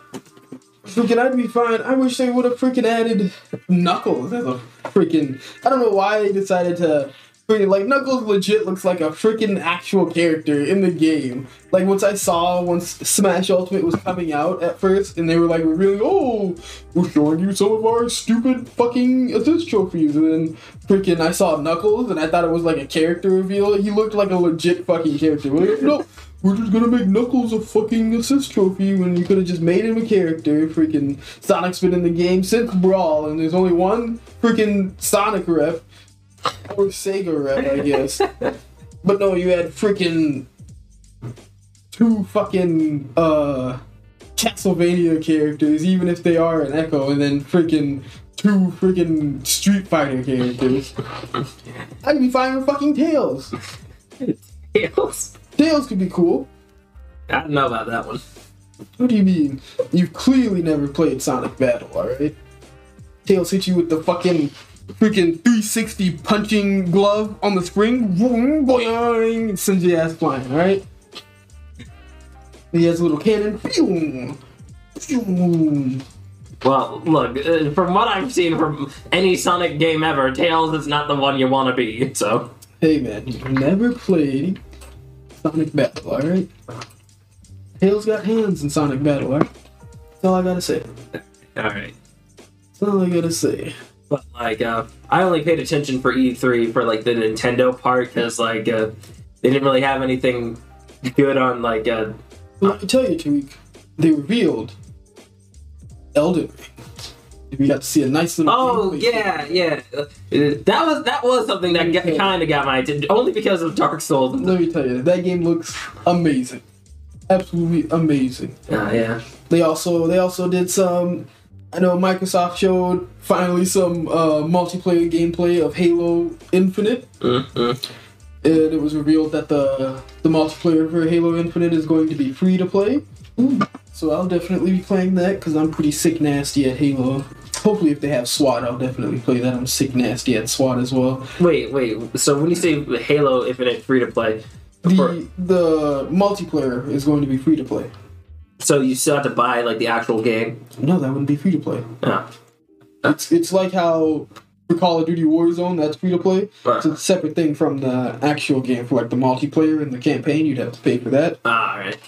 Freaking, I'd be fine. I wish they would have freaking added Knuckles as a freaking. I don't know why they decided to. Like Knuckles legit looks like a freaking actual character in the game. Like once I saw once Smash Ultimate was coming out at first, and they were like revealing, "Oh, we're showing you some of our stupid fucking assist trophies," and then freaking I saw Knuckles, and I thought it was like a character reveal. He looked like a legit fucking character. Like, no, we're just gonna make Knuckles a fucking assist trophy when you could have just made him a character. Freaking Sonic's been in the game since Brawl, and there's only one freaking Sonic rep or Sega rep, I guess. but no, you had freaking two fucking uh Castlevania characters, even if they are an Echo, and then freaking two freaking Street Fighter characters. I'd be fine with fucking Tails. Tails. Tails could be cool. I don't know about that one. What do you mean? You've clearly never played Sonic Battle, alright? Tails hit you with the fucking freaking 360 punching glove on the spring. Boing, boing, sends your ass flying, alright? He has a little cannon. Phew, phew. Well, look, uh, from what I've seen from any Sonic game ever, Tails is not the one you want to be. So, Hey man, you've never played Sonic Battle, alright? Tails got hands in Sonic Battle, alright? That's all I gotta say. all right. That's all I gotta say. But like, uh, I only paid attention for E3 for like the Nintendo part because like uh, they didn't really have anything good on like. Uh, I can tell you, Tariq, they revealed Elden Ring. We got to see a nice little. oh yeah, yeah. Uh, that was that was something that kind of got my attention only because of Dark Souls. Let me tell you, that game looks amazing, absolutely amazing. Uh, yeah. They also they also did some. I know Microsoft showed finally some uh, multiplayer gameplay of Halo Infinite, Mm-hmm. and it was revealed that the the multiplayer for Halo Infinite is going to be free to play. So I'll definitely be playing that because I'm pretty sick nasty at Halo. Hopefully, if they have SWAT, I'll definitely play that. I'm sick nasty at SWAT as well. Wait, wait. So when you say Halo Infinite free to play, The the multiplayer is going to be free to play. So you still have to buy like the actual game. No, that wouldn't be free to play. Oh. It's it's like how for Call of Duty Warzone, that's free to play. Uh. It's a separate thing from the actual game. For like the multiplayer and the campaign, you'd have to pay for that. Ah, all right.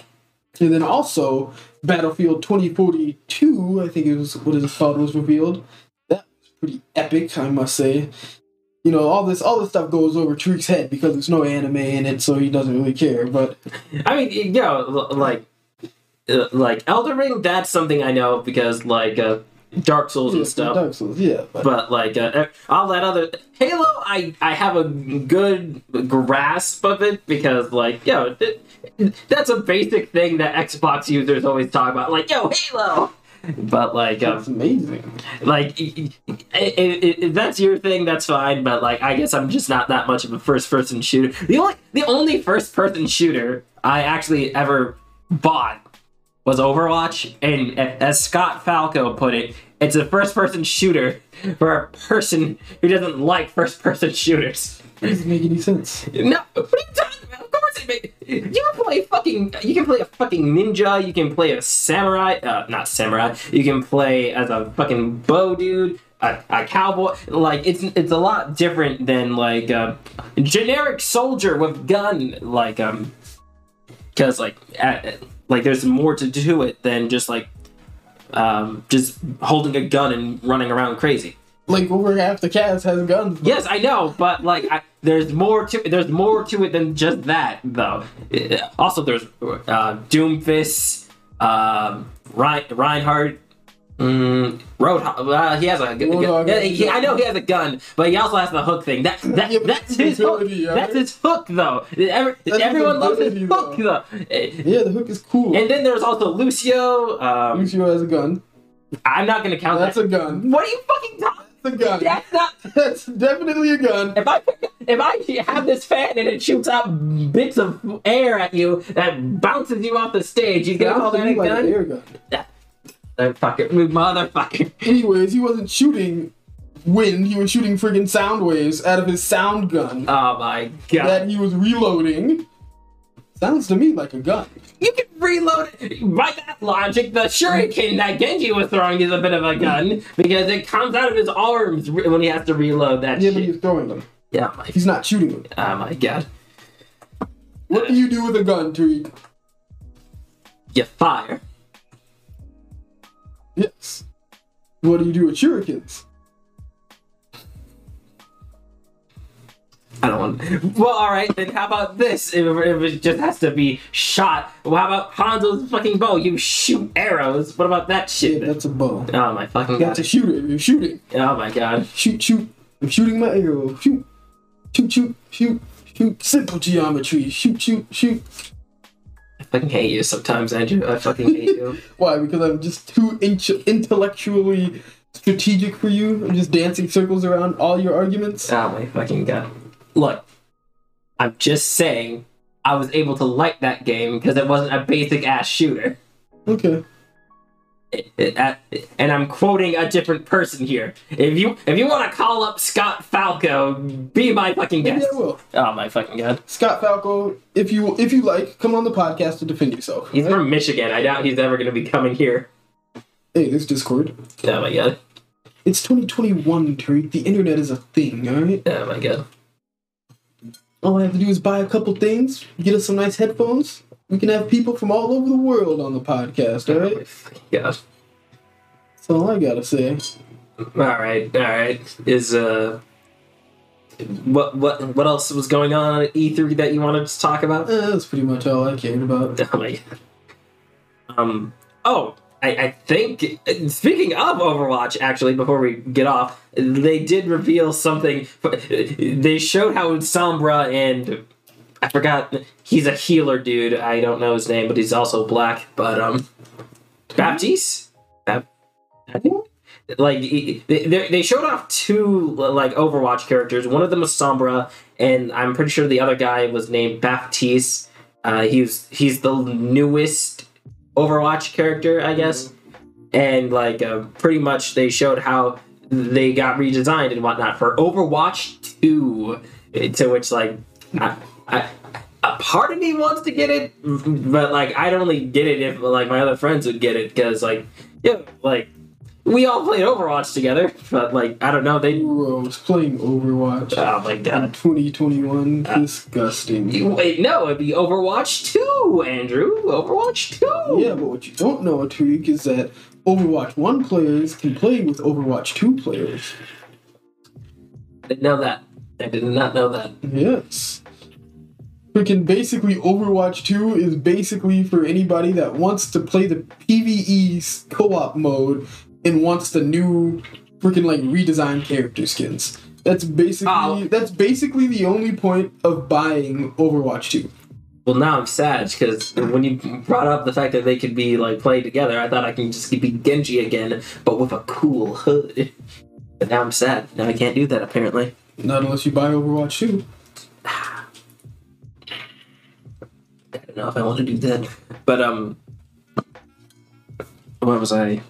And then also Battlefield 2042, I think it was what is it called was revealed. That was pretty epic, I must say. You know, all this all this stuff goes over Tariq's head because there's no anime in it, so he doesn't really care. But I mean, you know, like, uh, like Elden Ring. That's something I know because like uh, Dark Souls yeah, and stuff. Dark Souls, yeah. But, But like uh, all that other Halo, I I have a good grasp of it because like yo, it, that's a basic thing that Xbox users always talk about. Like yo, Halo. but like um, That's amazing. like that's your thing that's fine but like i guess i'm just not that much of a first person shooter the only the only first person shooter i actually ever bought was overwatch and as scott falco put it it's a first person shooter for a person who doesn't like first person shooters That doesn't make any sense. no, what are you talking about? Of course it makes. You can play fucking. You can play a fucking ninja. You can play a samurai. Uh, not samurai. You can play as a fucking bow dude. A, a cowboy. Like it's it's a lot different than like a generic soldier with gun. Like um, because like at, like there's more to do it than just like um just holding a gun and running around crazy. Like over half the cast has guns. Yes, I know, but like, I, there's more to there's more to it than just that, though. Uh, Also, there's uh, Doomfist, um, Rein, Reinhardt, mm, Roadhog. Uh, he has a gu- gu- Roadhog yeah, has he- I know he has a gun, but he also has the hook thing. That that Yeah, that's his hook. That's his hook, though. Every, everyone loves his hook, though. Yeah, the hook is cool. And then there's also Lucio. Um, Lucio has a gun. I'm not gonna count That's that. a gun. what are you fucking talking? That's a gun. That's not That's definitely a gun. If I if I have this fan and it shoots out bits of air at you that bounces you off the stage, you gonna call that a like an air gun. That fucking motherfucker. Anyways, he wasn't shooting wind. He was shooting friggin' sound waves out of his sound gun Oh my god. that he was reloading. Sounds to me like a gun. You can reload it. By that logic, the shuriken that Genji was throwing is a bit of a gun because it comes out of his arms re- when he has to reload that shit. Yeah, but shit. he's throwing them. Yeah, my, He's not shooting them. oh my god. What do you do with a gun, Tariq? You fire. Yes. What do you do with shurikens? I don't want. Well, all right, then how about this? If, if it just has to be shot, well, how about Hanzo's fucking bow? You shoot arrows. What about that shit? Yeah, that's a bow. oh my fucking That's god! a shooter. You shoot it. Oh my god! Shoot, shoot. I'm shooting my arrow. Shoot. Shoot, shoot, shoot, shoot. Simple geometry. Shoot, shoot, shoot. I fucking hate you sometimes, Andrew. I fucking hate you. Why? Because I'm just too int- intellectually strategic for you. I'm just dancing circles around all your arguments. Oh my fucking god! Look, I'm just saying. I was able to like that game because it wasn't a basic ass shooter. Okay. Uh, and I'm quoting a different person here. If you if you want to call up Scott Falco, be my fucking Maybe guest. I will. Oh my fucking god! Scott Falco, if you if you like, come on the podcast to defend yourself. He's from Michigan. I doubt he's ever going to be coming here. Hey, this Discord. Oh my god. It's 2021, Tariq. The internet is a thing, alright? Oh my god. All I have to do is buy a couple things, get us some nice headphones. We can have people from all over the world on the podcast, Oh alright? my. That's all I gotta say. All right, all right. Is uh, what what what else was going on at E3 that you wanted to talk about? Eh, that's pretty much all I cared about. Oh my god. Um. Oh, I, I think speaking of Overwatch, actually, before we get off, they did reveal something. They showed how Sombra and I forgot he's a healer dude. I don't know his name, but he's also black. But um, Baptiste. Bap- like they, they showed off two like Overwatch characters. One of them was Sombra, and I'm pretty sure the other guy was named Baptiste. Uh, he was he's the newest Overwatch character, I guess. And like uh, pretty much they showed how they got redesigned and whatnot for Overwatch Two. To which like I, I, a part of me wants to get it, but like I'd only get it if like my other friends would get it because like yeah like we all played Overwatch together, but like I don't know they. Gross. Playing Overwatch Oh my in god. 2021. Uh, Disgusting. You- Wait, no, it'd be Overwatch 2, Andrew. Overwatch 2. Yeah, but what you don't know, Tariq, is that Overwatch 1 players can play with Overwatch 2 players. I didn't know that. I did not know that. Yes. Freaking basically, Overwatch 2 is basically for anybody that wants to play the PvE co op mode and wants the new freaking like redesigned character skins. That's basically Oh. that's basically the only point of buying Overwatch 2. well, now I'm sad because when you brought up the fact that they could be like played together, I thought I can just be Genji again, but with a cool hood. But now I'm sad. Now I can't do that apparently. Not unless you buy Overwatch 2. Ah. If I want to do that. But um, what was I?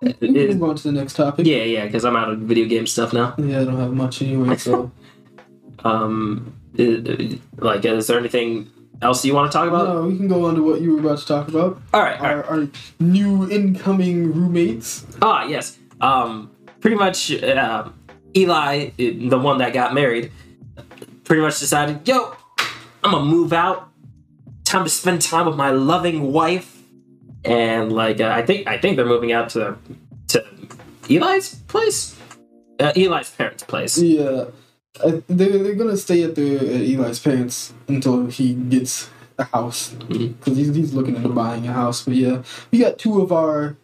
We can move on to the next topic. Yeah, yeah, because I'm out of video game stuff now. Yeah, I don't have much anyway, so. Um, it- like, is there anything else you want to talk about? no, we can go on to what you were about to talk about. All right, all right. Our, our new incoming roommates. Ah, yes. Um, pretty much, uh, Eli, the one that got married, pretty much decided, yo, I'm gonna move out. Time to spend time with my loving wife. And like, uh, I think I think they're moving out to to Eli's place, uh, Eli's parents' place. Yeah. I, they're, they're gonna stay at the at Eli's parents until he gets a house because he's, he's looking into buying a house. But yeah, we got two of our.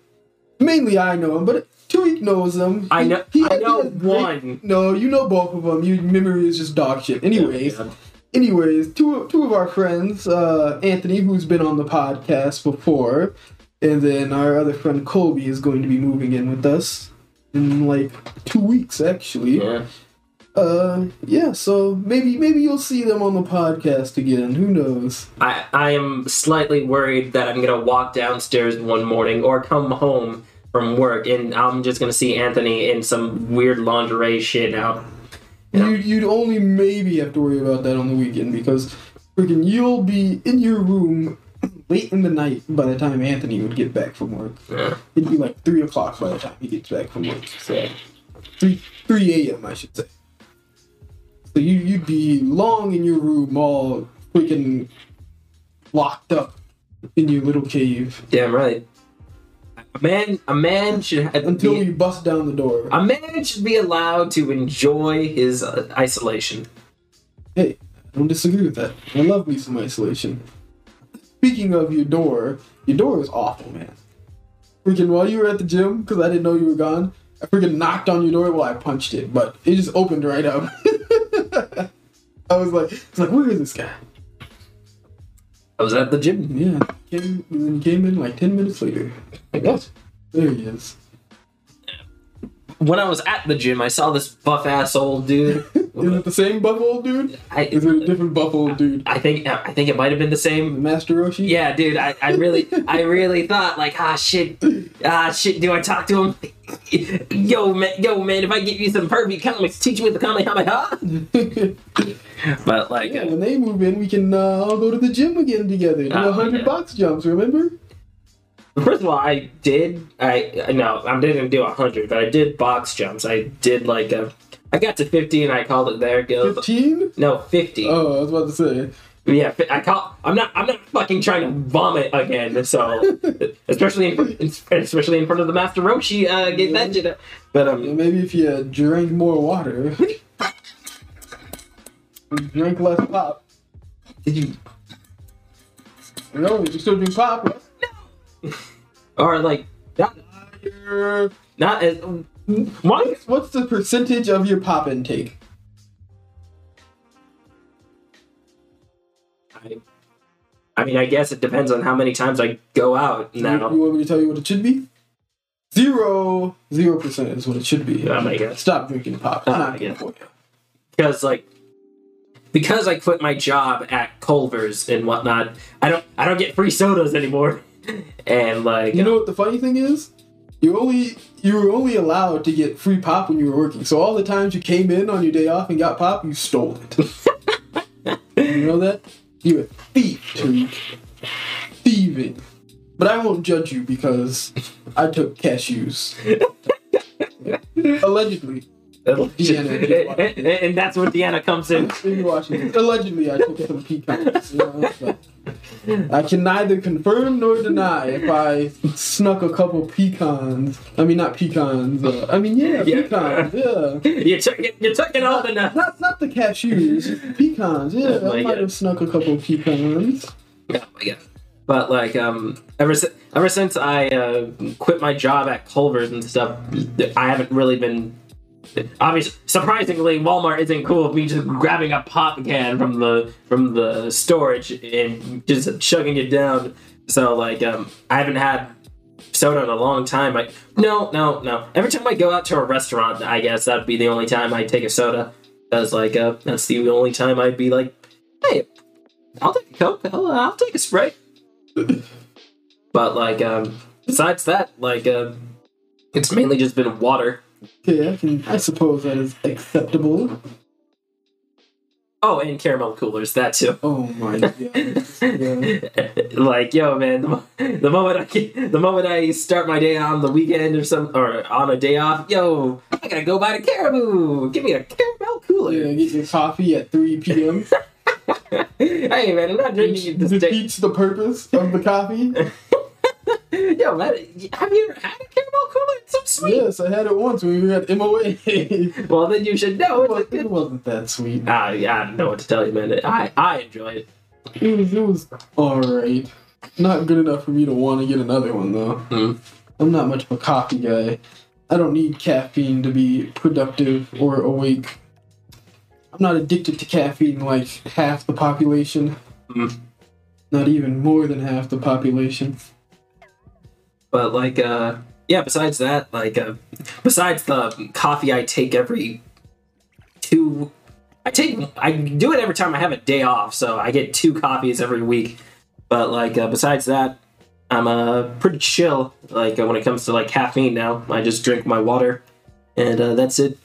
Mainly, I know him, but Tariq knows them. I know- he- I know has great- one. No, you know both of them. Your memory is just dog shit. Anyways, Yeah. Anyways, two two of our friends, uh, Anthony, who's been on the podcast before, and then our other friend Colby is going to be moving in with us in like two weeks, actually. yeah. Uh, yeah. So maybe maybe you'll see them on the podcast again. Who knows? I, I am slightly worried that I'm gonna walk downstairs one morning or come home from work and I'm just gonna see Anthony in some weird lingerie shit now. Yeah. You you'd only maybe have to worry about that on the weekend because freaking you'll be in your room late in the night by the time Anthony would get back from work. Yeah. It'd be like three o'clock by the time he gets back from work. So three three a.m. I should say. So you you'd be long in your room, all freaking locked up in your little cave Damn right. A man, a man should have until be, you bust down the door. a man should be allowed to enjoy his uh, isolation. Hey, I don't disagree with that. I love me some isolation. Speaking of your door, your door is awful, man. Freaking while you were at the gym, because I didn't know you were gone, I freaking knocked on your door. Well, I punched it, but it just opened right up. I was like, it's like, where is this guy? I was at the gym. Yeah, came, and came in like 10 minutes later. Like, oh, there he is. When I was at the gym, I saw this buff ass old dude. Is it the same buff old dude? I, Is it a different buff old dude? I think I think it might have been the same. Master Roshi? Yeah, dude, I, I really I really thought like ah shit ah shit do I talk to him? Yo man yo man if I give you some pervy comics teach me the comic, Kamehameha But like Yeah, uh, when they move in, we can uh, all go to the gym again together. Do Oh, hundred yeah. box jumps, remember? First of all I did I no I didn't do a hundred but I did box jumps. I did like a I got to fifty and I called it there. Go Fifteen? no fifty. Oh, I was about to say. Yeah, I call. I'm not. I'm not fucking trying to vomit again. So, especially in especially in front of the master Roshi, uh, get that shit. up. But Yeah, um, maybe if you drink more water, drink less pop. did you No, you still drink pop. right? or like not not as? What's, what's the percentage of your pop intake? I, I mean, I guess it depends on how many times I go out You, now. you want me to tell you what it should be? Zero. Zero percent is what it should be. My god! Stop drinking pop. It's Oh not good for you. Because like. Because I quit my job at Culver's and whatnot, I don't I don't get free sodas anymore, and like You know what the funny thing is? You only you were only allowed to get free pop when you were working. So all the times you came in on your day off and got pop, you stole it. you know that? You're a thief, too. Thieving. But I won't judge you because I took cashews. Allegedly. Deanna. and, and that's where Deanna comes in. Allegedly, I took some pecans. You know, I can neither confirm nor deny if I snuck a couple pecans. I mean, not pecans. Uh, I mean, yeah, Yeah. pecans. Yeah. You're taking, you're taking all the nuts. Not, not the cashews, pecans. Yeah, Oh I might God. have snuck a couple pecans. Oh my god. But like, um, ever since ever since I uh, quit my job at Culver's and stuff, I haven't really been obviously, surprisingly, Walmart isn't cool with me just grabbing a pop can from the from the storage and just chugging it down. So like, um, I haven't had soda in a long time. Like, no, no, no. Every time I go out to a restaurant, I guess that'd be the only time I take a soda. That's like, uh, that's the only time I'd be like, hey, I'll take a coke. I'll, I'll take a Sprite. but like, um, besides that, like, uh, it's mainly just been water. Okay, I can. I suppose that is acceptable. Oh, and caramel coolers, that too. Oh my god. Yeah. like, yo, man, the, the moment I get, the moment I start my day on the weekend or some or on a day off, yo, I gotta go buy a caribou. Give me a caramel cooler. Yeah, get your coffee at 3 p.m. hey, man, I'm not drinking it this day. defeats the purpose of the coffee. Yo, man, have you ever had a caramel cooler? It's so sweet. Yes, I had it once when we were at MOA. Well, then you should know it's a was, good. it wasn't that sweet. Ah, yeah, I don't know what to tell you, man. I I enjoy it. It was, it was alright. Not good enough for me to want to get another one, though. Hmm. I'm not much of a coffee guy. I don't need caffeine to be productive or awake. I'm not addicted to caffeine like half the population. Hmm. Not even more than half the population. But like, uh, yeah. Besides that, like, uh, besides the coffee I take every two, I take I do it every time I have a day off, so I get two coffees every week. But like, uh, besides that, I'm uh pretty chill. Like uh, when it comes to like caffeine now, I just drink my water, and uh, that's it.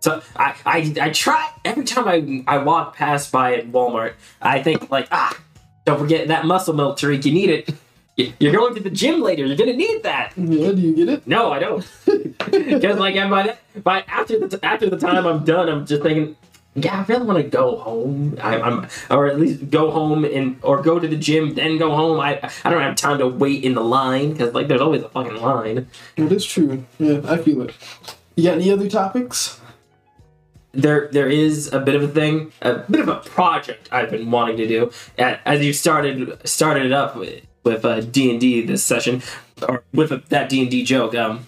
So I, I I try every time I I walk past by at Walmart, I think like ah, don't forget that muscle milk, Tariq. You need it. You're going to the gym later. You're gonna need that. Yeah, do you get it? No, I don't. Because like, and by that, by after the after the time I'm done, I'm just thinking, yeah, I really want to go home. I, I'm or at least go home and or go to the gym, then go home. I I don't have time to wait in the line because like there's always a fucking line. That is true. Yeah, I feel it. You got any other topics? there there is a bit of a thing, a bit of a project I've been wanting to do. As you started started it up with uh, D and D this session, or with that D and D joke. Um,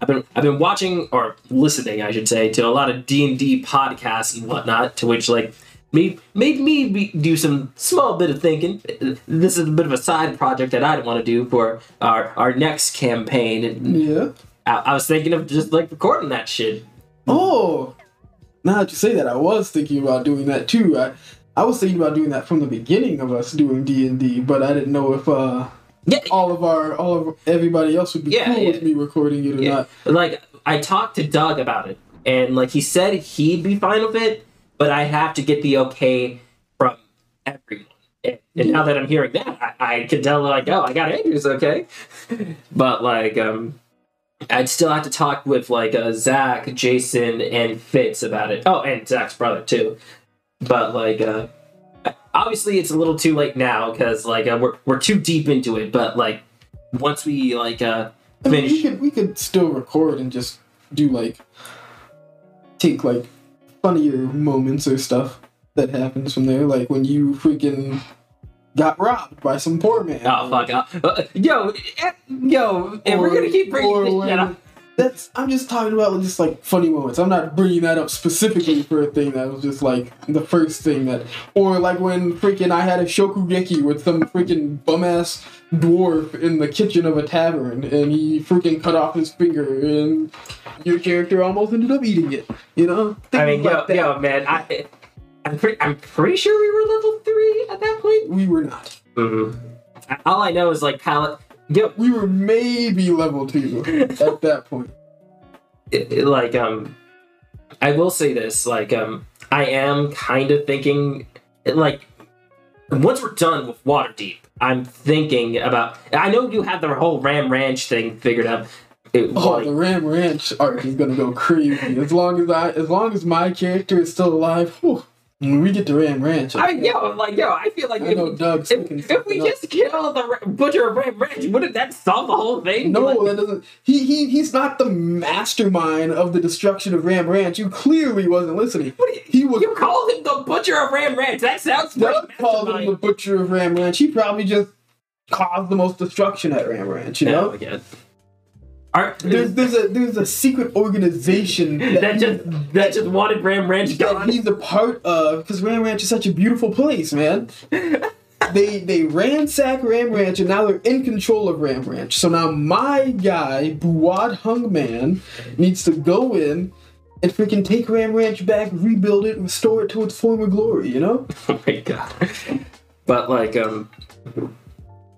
I've been I've been watching or listening, I should say, to a lot of D and D podcasts and whatnot. To which like made made me be, do some small bit of thinking. This is a bit of a side project that I'd want to do for our our next campaign. And Yeah. I, I was thinking of just like recording that shit. Oh, now that you say that, I was thinking about doing that too. I, I was thinking about doing that from the beginning of us doing D and D, but I didn't know if uh, Yeah, all of our, all of everybody else would be Yeah, cool yeah. with me recording it or not. like I talked to Doug about it, and like he said he'd be fine with it, but I have to get the okay from everyone. And, and now that I'm hearing that, I, I can tell like, oh, I got Andrew's okay. but like, um, I'd still have to talk with like uh, Zach, Jason, and Fitz about it. Oh, and Zach's brother too. But like, uh, obviously it's a little too late now because like uh, we're we're too deep into it. But like, once we like uh I mean, we could we could still record and just do like take like funnier moments or stuff that happens from there, like when you freaking got robbed by some poor man. Oh fuck! Uh, yo, eh, yo, if we're gonna keep bringing this shit up, That's I'm just talking about just like funny moments. I'm not bringing that up specifically for a thing that was just like the first thing that, or like when freaking I had a shokugeki with some freaking bum ass dwarf in the kitchen of a tavern and he freaking cut off his finger and your character almost ended up eating it. You know? I Things mean, yo, like that. yo, man, I, I'm pretty, I'm pretty sure we were level three at that point. we were not. Mm-hmm. All I know is like palette. Yo, We were maybe level two at that point. it- it, like um, I will say this, like um, I am kind of thinking, like, once we're done with Waterdeep, I'm thinking about. I know you have the whole Ram Ranch thing figured out. It, Oh, like- the Ram Ranch arc is gonna go crazy. As long as I, as long as my character is still alive, whew, when we get to Ram Ranch, I mean, yo, like, yo, I feel like I know if, Doug's if, if we up. just kill the butcher of Ram Ranch, wouldn't that solve the whole thing? No, Like, that doesn't. He he he's not the mastermind of the destruction of Ram Ranch. You clearly wasn't listening. what you, He was. you called him the butcher of Ram Ranch. That sounds Doug called him the butcher of Ram Ranch. He probably just caused the most destruction at Ram Ranch. You know. There's there's a there's a secret organization that just that just wanted Ram Ranch that gone. he's a part of because Ram Ranch is such a beautiful place, man. they they ransack Ram Ranch and now they're in control of Ram Ranch. So now my guy Buad Hung Man needs to go in and freaking take Ram Ranch back, rebuild it, restore it to its former glory. You know? Oh my god. But like, um,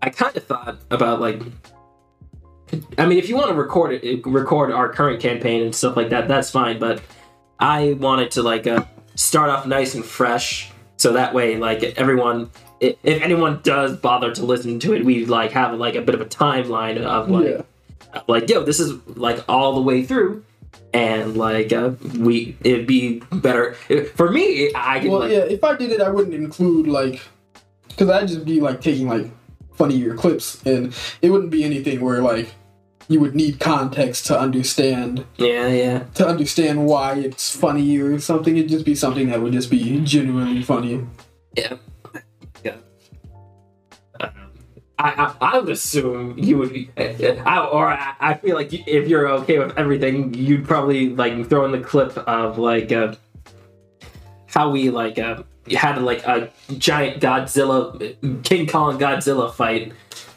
I kind of thought about like, I mean, if you want to record it, record our current campaign and stuff like that, that's fine. But I wanted to like uh, start off nice and fresh, so that way, like everyone, if anyone does bother to listen to it, we like have like a bit of a timeline of like, Yeah. like, yo, this is like all the way through. And like uh, we, it'd be better for me. I can Well, like, yeah. If I did it, I wouldn't include like, because I'd just be like taking like funnier clips, and it wouldn't be anything where like you would need context to understand yeah, yeah. to understand why it's funny or something. It'd just be something that would just be genuinely funny. Yeah. Yeah. Um, I, I I would assume you would be, I, or I, I feel like if you're okay with everything, you'd probably like throw in the clip of like uh, how we like uh, had like a giant Godzilla, King Kong Godzilla fight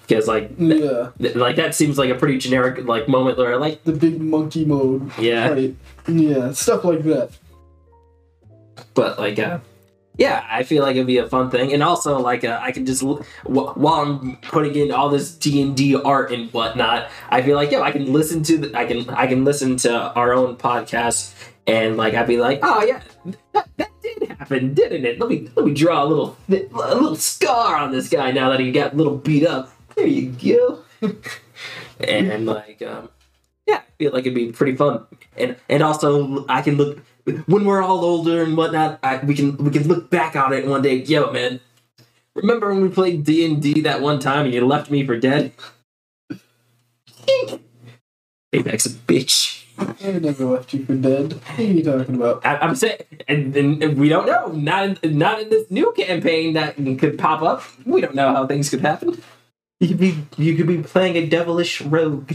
because like Yeah, th- like that seems like a pretty generic like moment where like the big monkey mode. yeah Right. Yeah, stuff like that. but like uh yeah i feel like it'd be a fun thing and also like uh, i can just l- wh- while i'm putting in all this d&d art and whatnot i feel like yo i can listen to the, i can i can listen to our own podcast and like i'd be like oh yeah that, that did happen didn't it let me let me draw a little a little scar on this guy now that he got a little beat up there you go and like um yeah, I feel like it'd be pretty fun, and and also I can look when we're all older and whatnot. I, we can we can look back on it one day. Yo, man, remember when we played D and D that one time and you left me for dead? Payback's a bitch. I never left you for dead. What are you talking about? I, I'm saying, and then we don't know. Not in, not in this new campaign that could pop up. We don't know how things could happen. You could be you could be playing a devilish rogue.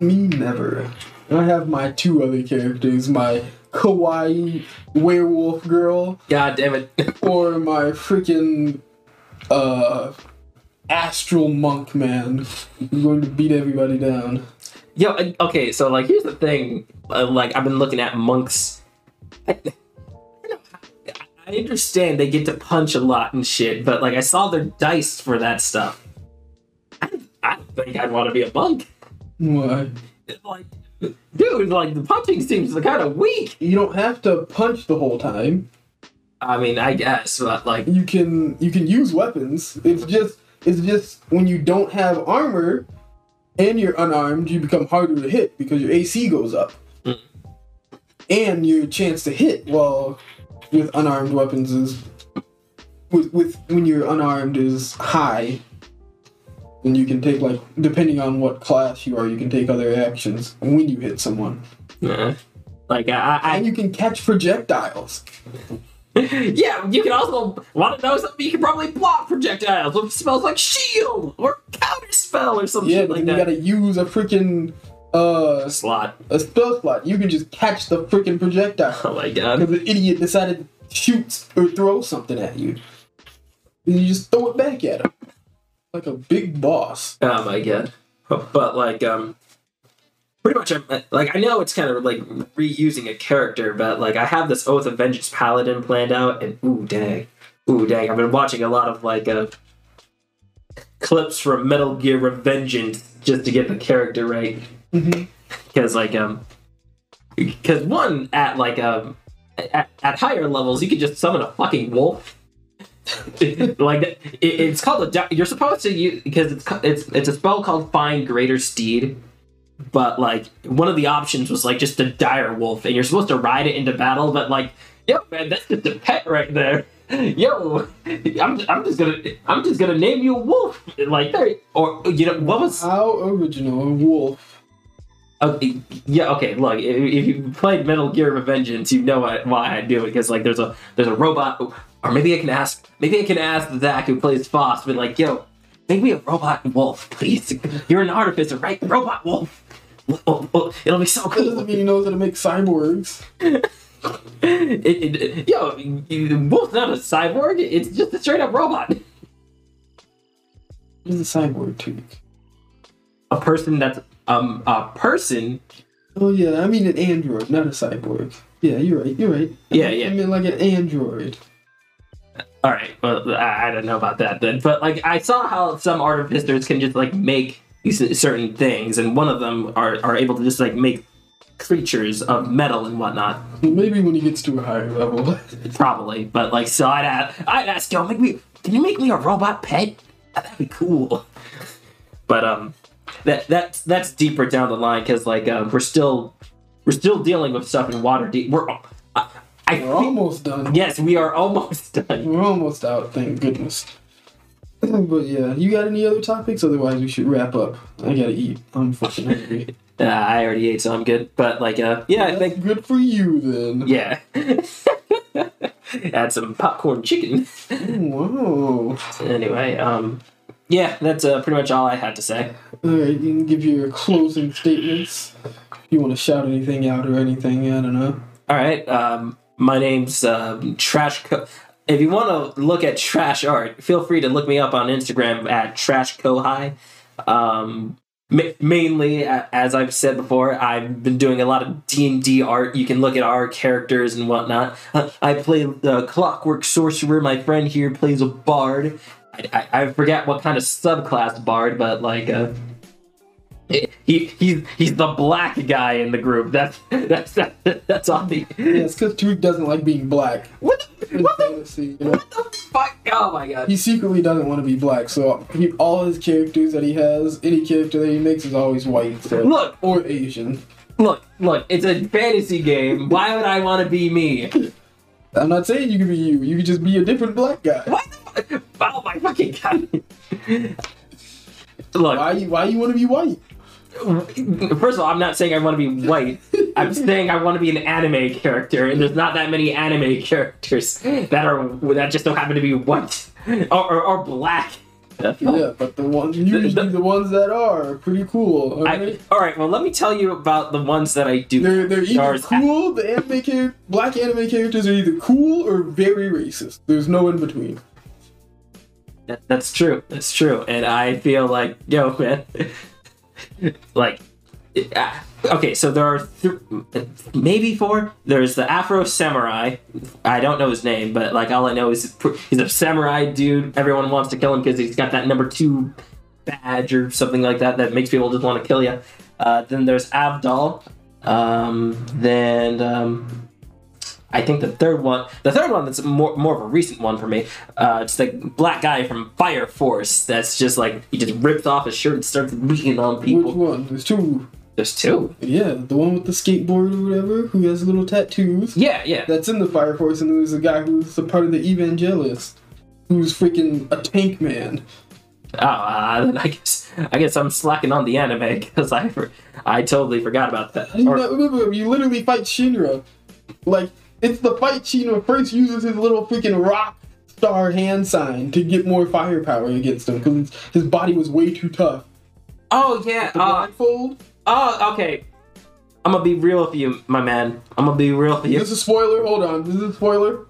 Me never. I have my two other characters, my kawaii werewolf girl God damn it. or my freaking uh astral monk man. I'm going to beat everybody down. Yo, okay, so like here's the thing. Uh, like I've been looking at monks. I, I don't know how- I understand they get to punch a lot and shit, but like I saw their dice for that stuff. I, I don't think I'd want to be a monk. Why? Like, dude, like the punching seems kind of weak. You don't have to punch the whole time. I mean, I guess, but like, You can you can use weapons. It's just it's just when you don't have armor and you're unarmed, you become harder to hit because your AC goes up. Mm. And your chance to hit while with unarmed weapons is with with when you're unarmed is high. And you can take like depending on what class you are, you can take other actions when you hit someone. Yeah. like I, I, And you can catch projectiles. yeah, you can also want to know something. You can probably block projectiles with spells like shield or counter spell or something Yeah, like then that. you gotta use a freaking uh slot. a spell slot. You can just catch the freaking projectile. Oh my god. Because the idiot decided to shoot or throw something at you. And you just throw it back at him. Like a big boss. Oh my god. But like, um, pretty much, I'm, like I know it's kind of like reusing a character, but like I have this Oath of Vengeance Paladin planned out, and ooh dang, ooh dang, I've been watching a lot of like uh clips from Metal Gear Revengeance just to get the character right. Because like um because one at like um at, at higher levels you could just summon a fucking wolf. Like it, it's called a you're supposed to use because it's it's it's a spell called find greater steed but like one of the options was like just a dire wolf and you're supposed to ride it into battle but like yo man that's just a pet right there yo i'm, I'm just gonna i'm just gonna name you a wolf like there or you know what was How original, a wolf. Okay, yeah, okay. Look, if, you played Metal Gear Revengeance, you know why, why I do it because like there's a there's a robot, or maybe I can ask maybe I can ask Zach who plays Foss, but like, yo, make me a robot wolf, please. You're an artificer, right? Robot wolf. Oh, oh, it'll be so That doesn't cool. mean he knows how to make cyborgs. It, it, it- yo, Wolf's not a cyborg. It's just a straight up robot. He's a cyborg too. A person that's um a person. Oh yeah, I mean an android, not a cyborg. Yeah, you're right. You're right. Yeah, yeah. I mean like an android. All right, well, I, I don't know about that then, but like I saw how some artificers can just like make these certain things, and one of them are are able to just like make creatures of metal and whatnot. Maybe when he gets to a higher level. Probably, but like, so I'd ask, I'd ask, yo, make me, can you make me a robot pet? That'd be cool. But um, that that's that's deeper down the line because like uh, we're still we're still dealing with stuff in Waterdeep. We're I, I We're think, almost done. yes, we are almost done. We're almost out, thank goodness. But yeah, you got any other topics? Otherwise, we should wrap up. I gotta eat. I'm fucking hungry. Uh, I already ate, so I'm good. But like, uh, yeah, I think good for you then. yeah. Add some popcorn chicken. Whoa. Anyway, um, yeah, that's uh, pretty much all I had to say. All right, you can give your closing statements. If you want to shout anything out or anything, I don't know. All right. Um, my name's um, Trash. Co- if you want to look at trash art, feel free to look me up on Instagram at Trash Kohai. Um, ma- mainly, as I've said before, I've been doing a lot of D and D art. You can look at our characters and whatnot. I play the Clockwork Sorcerer. My friend here plays a bard. I, I, I forget what kind of subclass bard, but like. Uh, he he's he's the black guy in the group. That's that's that, that's all the Yeah, it's because Tariq doesn't like being black. what the, what the you know? what the fuck? Oh my god! He secretly doesn't want to be black, so he, all his characters that he has, any character that he makes is always white. So. Look. Or Asian. Look, look, it's a fantasy game. Why would I want to be me? I'm not saying you can be you. You can just be a different black guy. What? The, fu- oh my fucking god! Look, Why why you want to be white? First of all, I'm not saying I want to be white. I'm saying I want to be an anime character, and there's not that many anime characters that are that just don't happen to be white or, or, or black. Yeah, but the ones usually the- the, ones that are are pretty cool. I, Alright? well, let me tell you about the ones that I do. They're they're either There's- cool. The anime char- black anime characters are either cool or very racist. There's no in between. That, that's true. That's true. And I feel like, yo, man, like, uh, okay, so there are th- maybe four. There's the Afro Samurai. I don't know his name, but like all I know is he's a samurai dude. Everyone wants to kill him because he's got that number two badge or something like that that makes people just want to kill you. Uh, then there's Avdol. Um, then um, I think the third one, the third one that's more more of a recent one for me. Uh, it's the black guy from Fire Force. That's just like he just rips off his shirt and starts beating on people. Which one? There's two. There's two. Yeah, the one with the skateboard or whatever, who has little tattoos. Yeah, yeah. That's in the Fire Force, and there's a guy who's a part of the Evangelist, who's freaking a tank man. Oh, uh, then I guess I guess I'm slacking on the anime because I I totally forgot about that. I do Or- not remember. You literally fight Shinra. Like, it's the fight Shinra first uses his little freaking rock star hand sign to get more firepower against him because his body was way too tough. oh yeah. The Uh, blindfold. oh okay. I'm gonna be real with you, my man. I'm gonna be real with you. this is a spoiler? Hold on. This is a spoiler?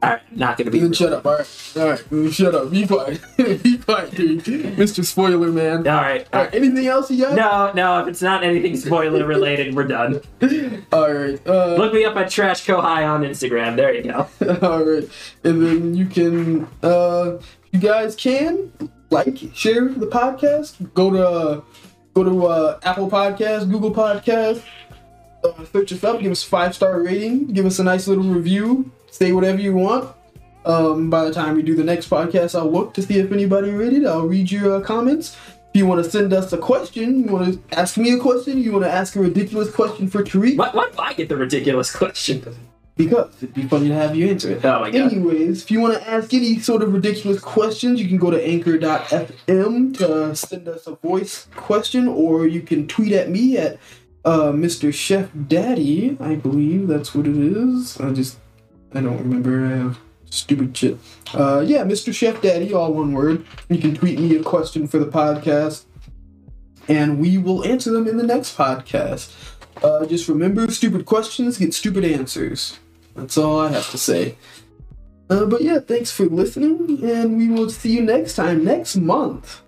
All right, not gonna be. Then real. shut up. All right. All right. Shut up. Be quiet. Be quiet, dude. Mr. Spoiler Man. All right. All right. Anything else you got? No, no. If it's not anything spoiler related, we're done. All right. Uh, Look me up at Trash Kohai on Instagram. There you go. All right, and then you can, uh, you guys can like, share the podcast. Go to, go to uh, Apple Podcast, Google Podcast. Uh, search us up. Give us five star rating. Give us a nice little review. Say whatever you want. Um, by the time we do the next podcast, I'll look to see if anybody read it. I'll read your uh, comments. If you want to send us a question, you want to ask me a question, you want to ask a ridiculous question for Tariq, Why, why do I get the ridiculous question? because it'd be funny to have you answer it. Oh my god. Anyways, if you want to ask any sort of ridiculous questions, you can go to anchor.fm to send us a voice question, or you can tweet at me at uh, Mr. Chef Daddy. I believe that's what it is. I just, I don't remember. Stupid shit. Uh, yeah, Mr. Chef Daddy, all one word. You can tweet me a question for the podcast. and we will answer them in the next podcast. Uh, just remember, stupid questions get stupid answers. That's all I have to say. Uh, but yeah, thanks for listening, and we will see you next time, next month,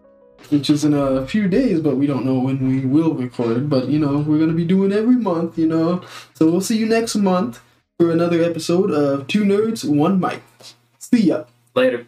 which is in a few days, but we don't know when we will record. But you know, we're gonna be doing every month, you know. So we'll see you next month for another episode of Two Nerds, One Mic. See ya. Later.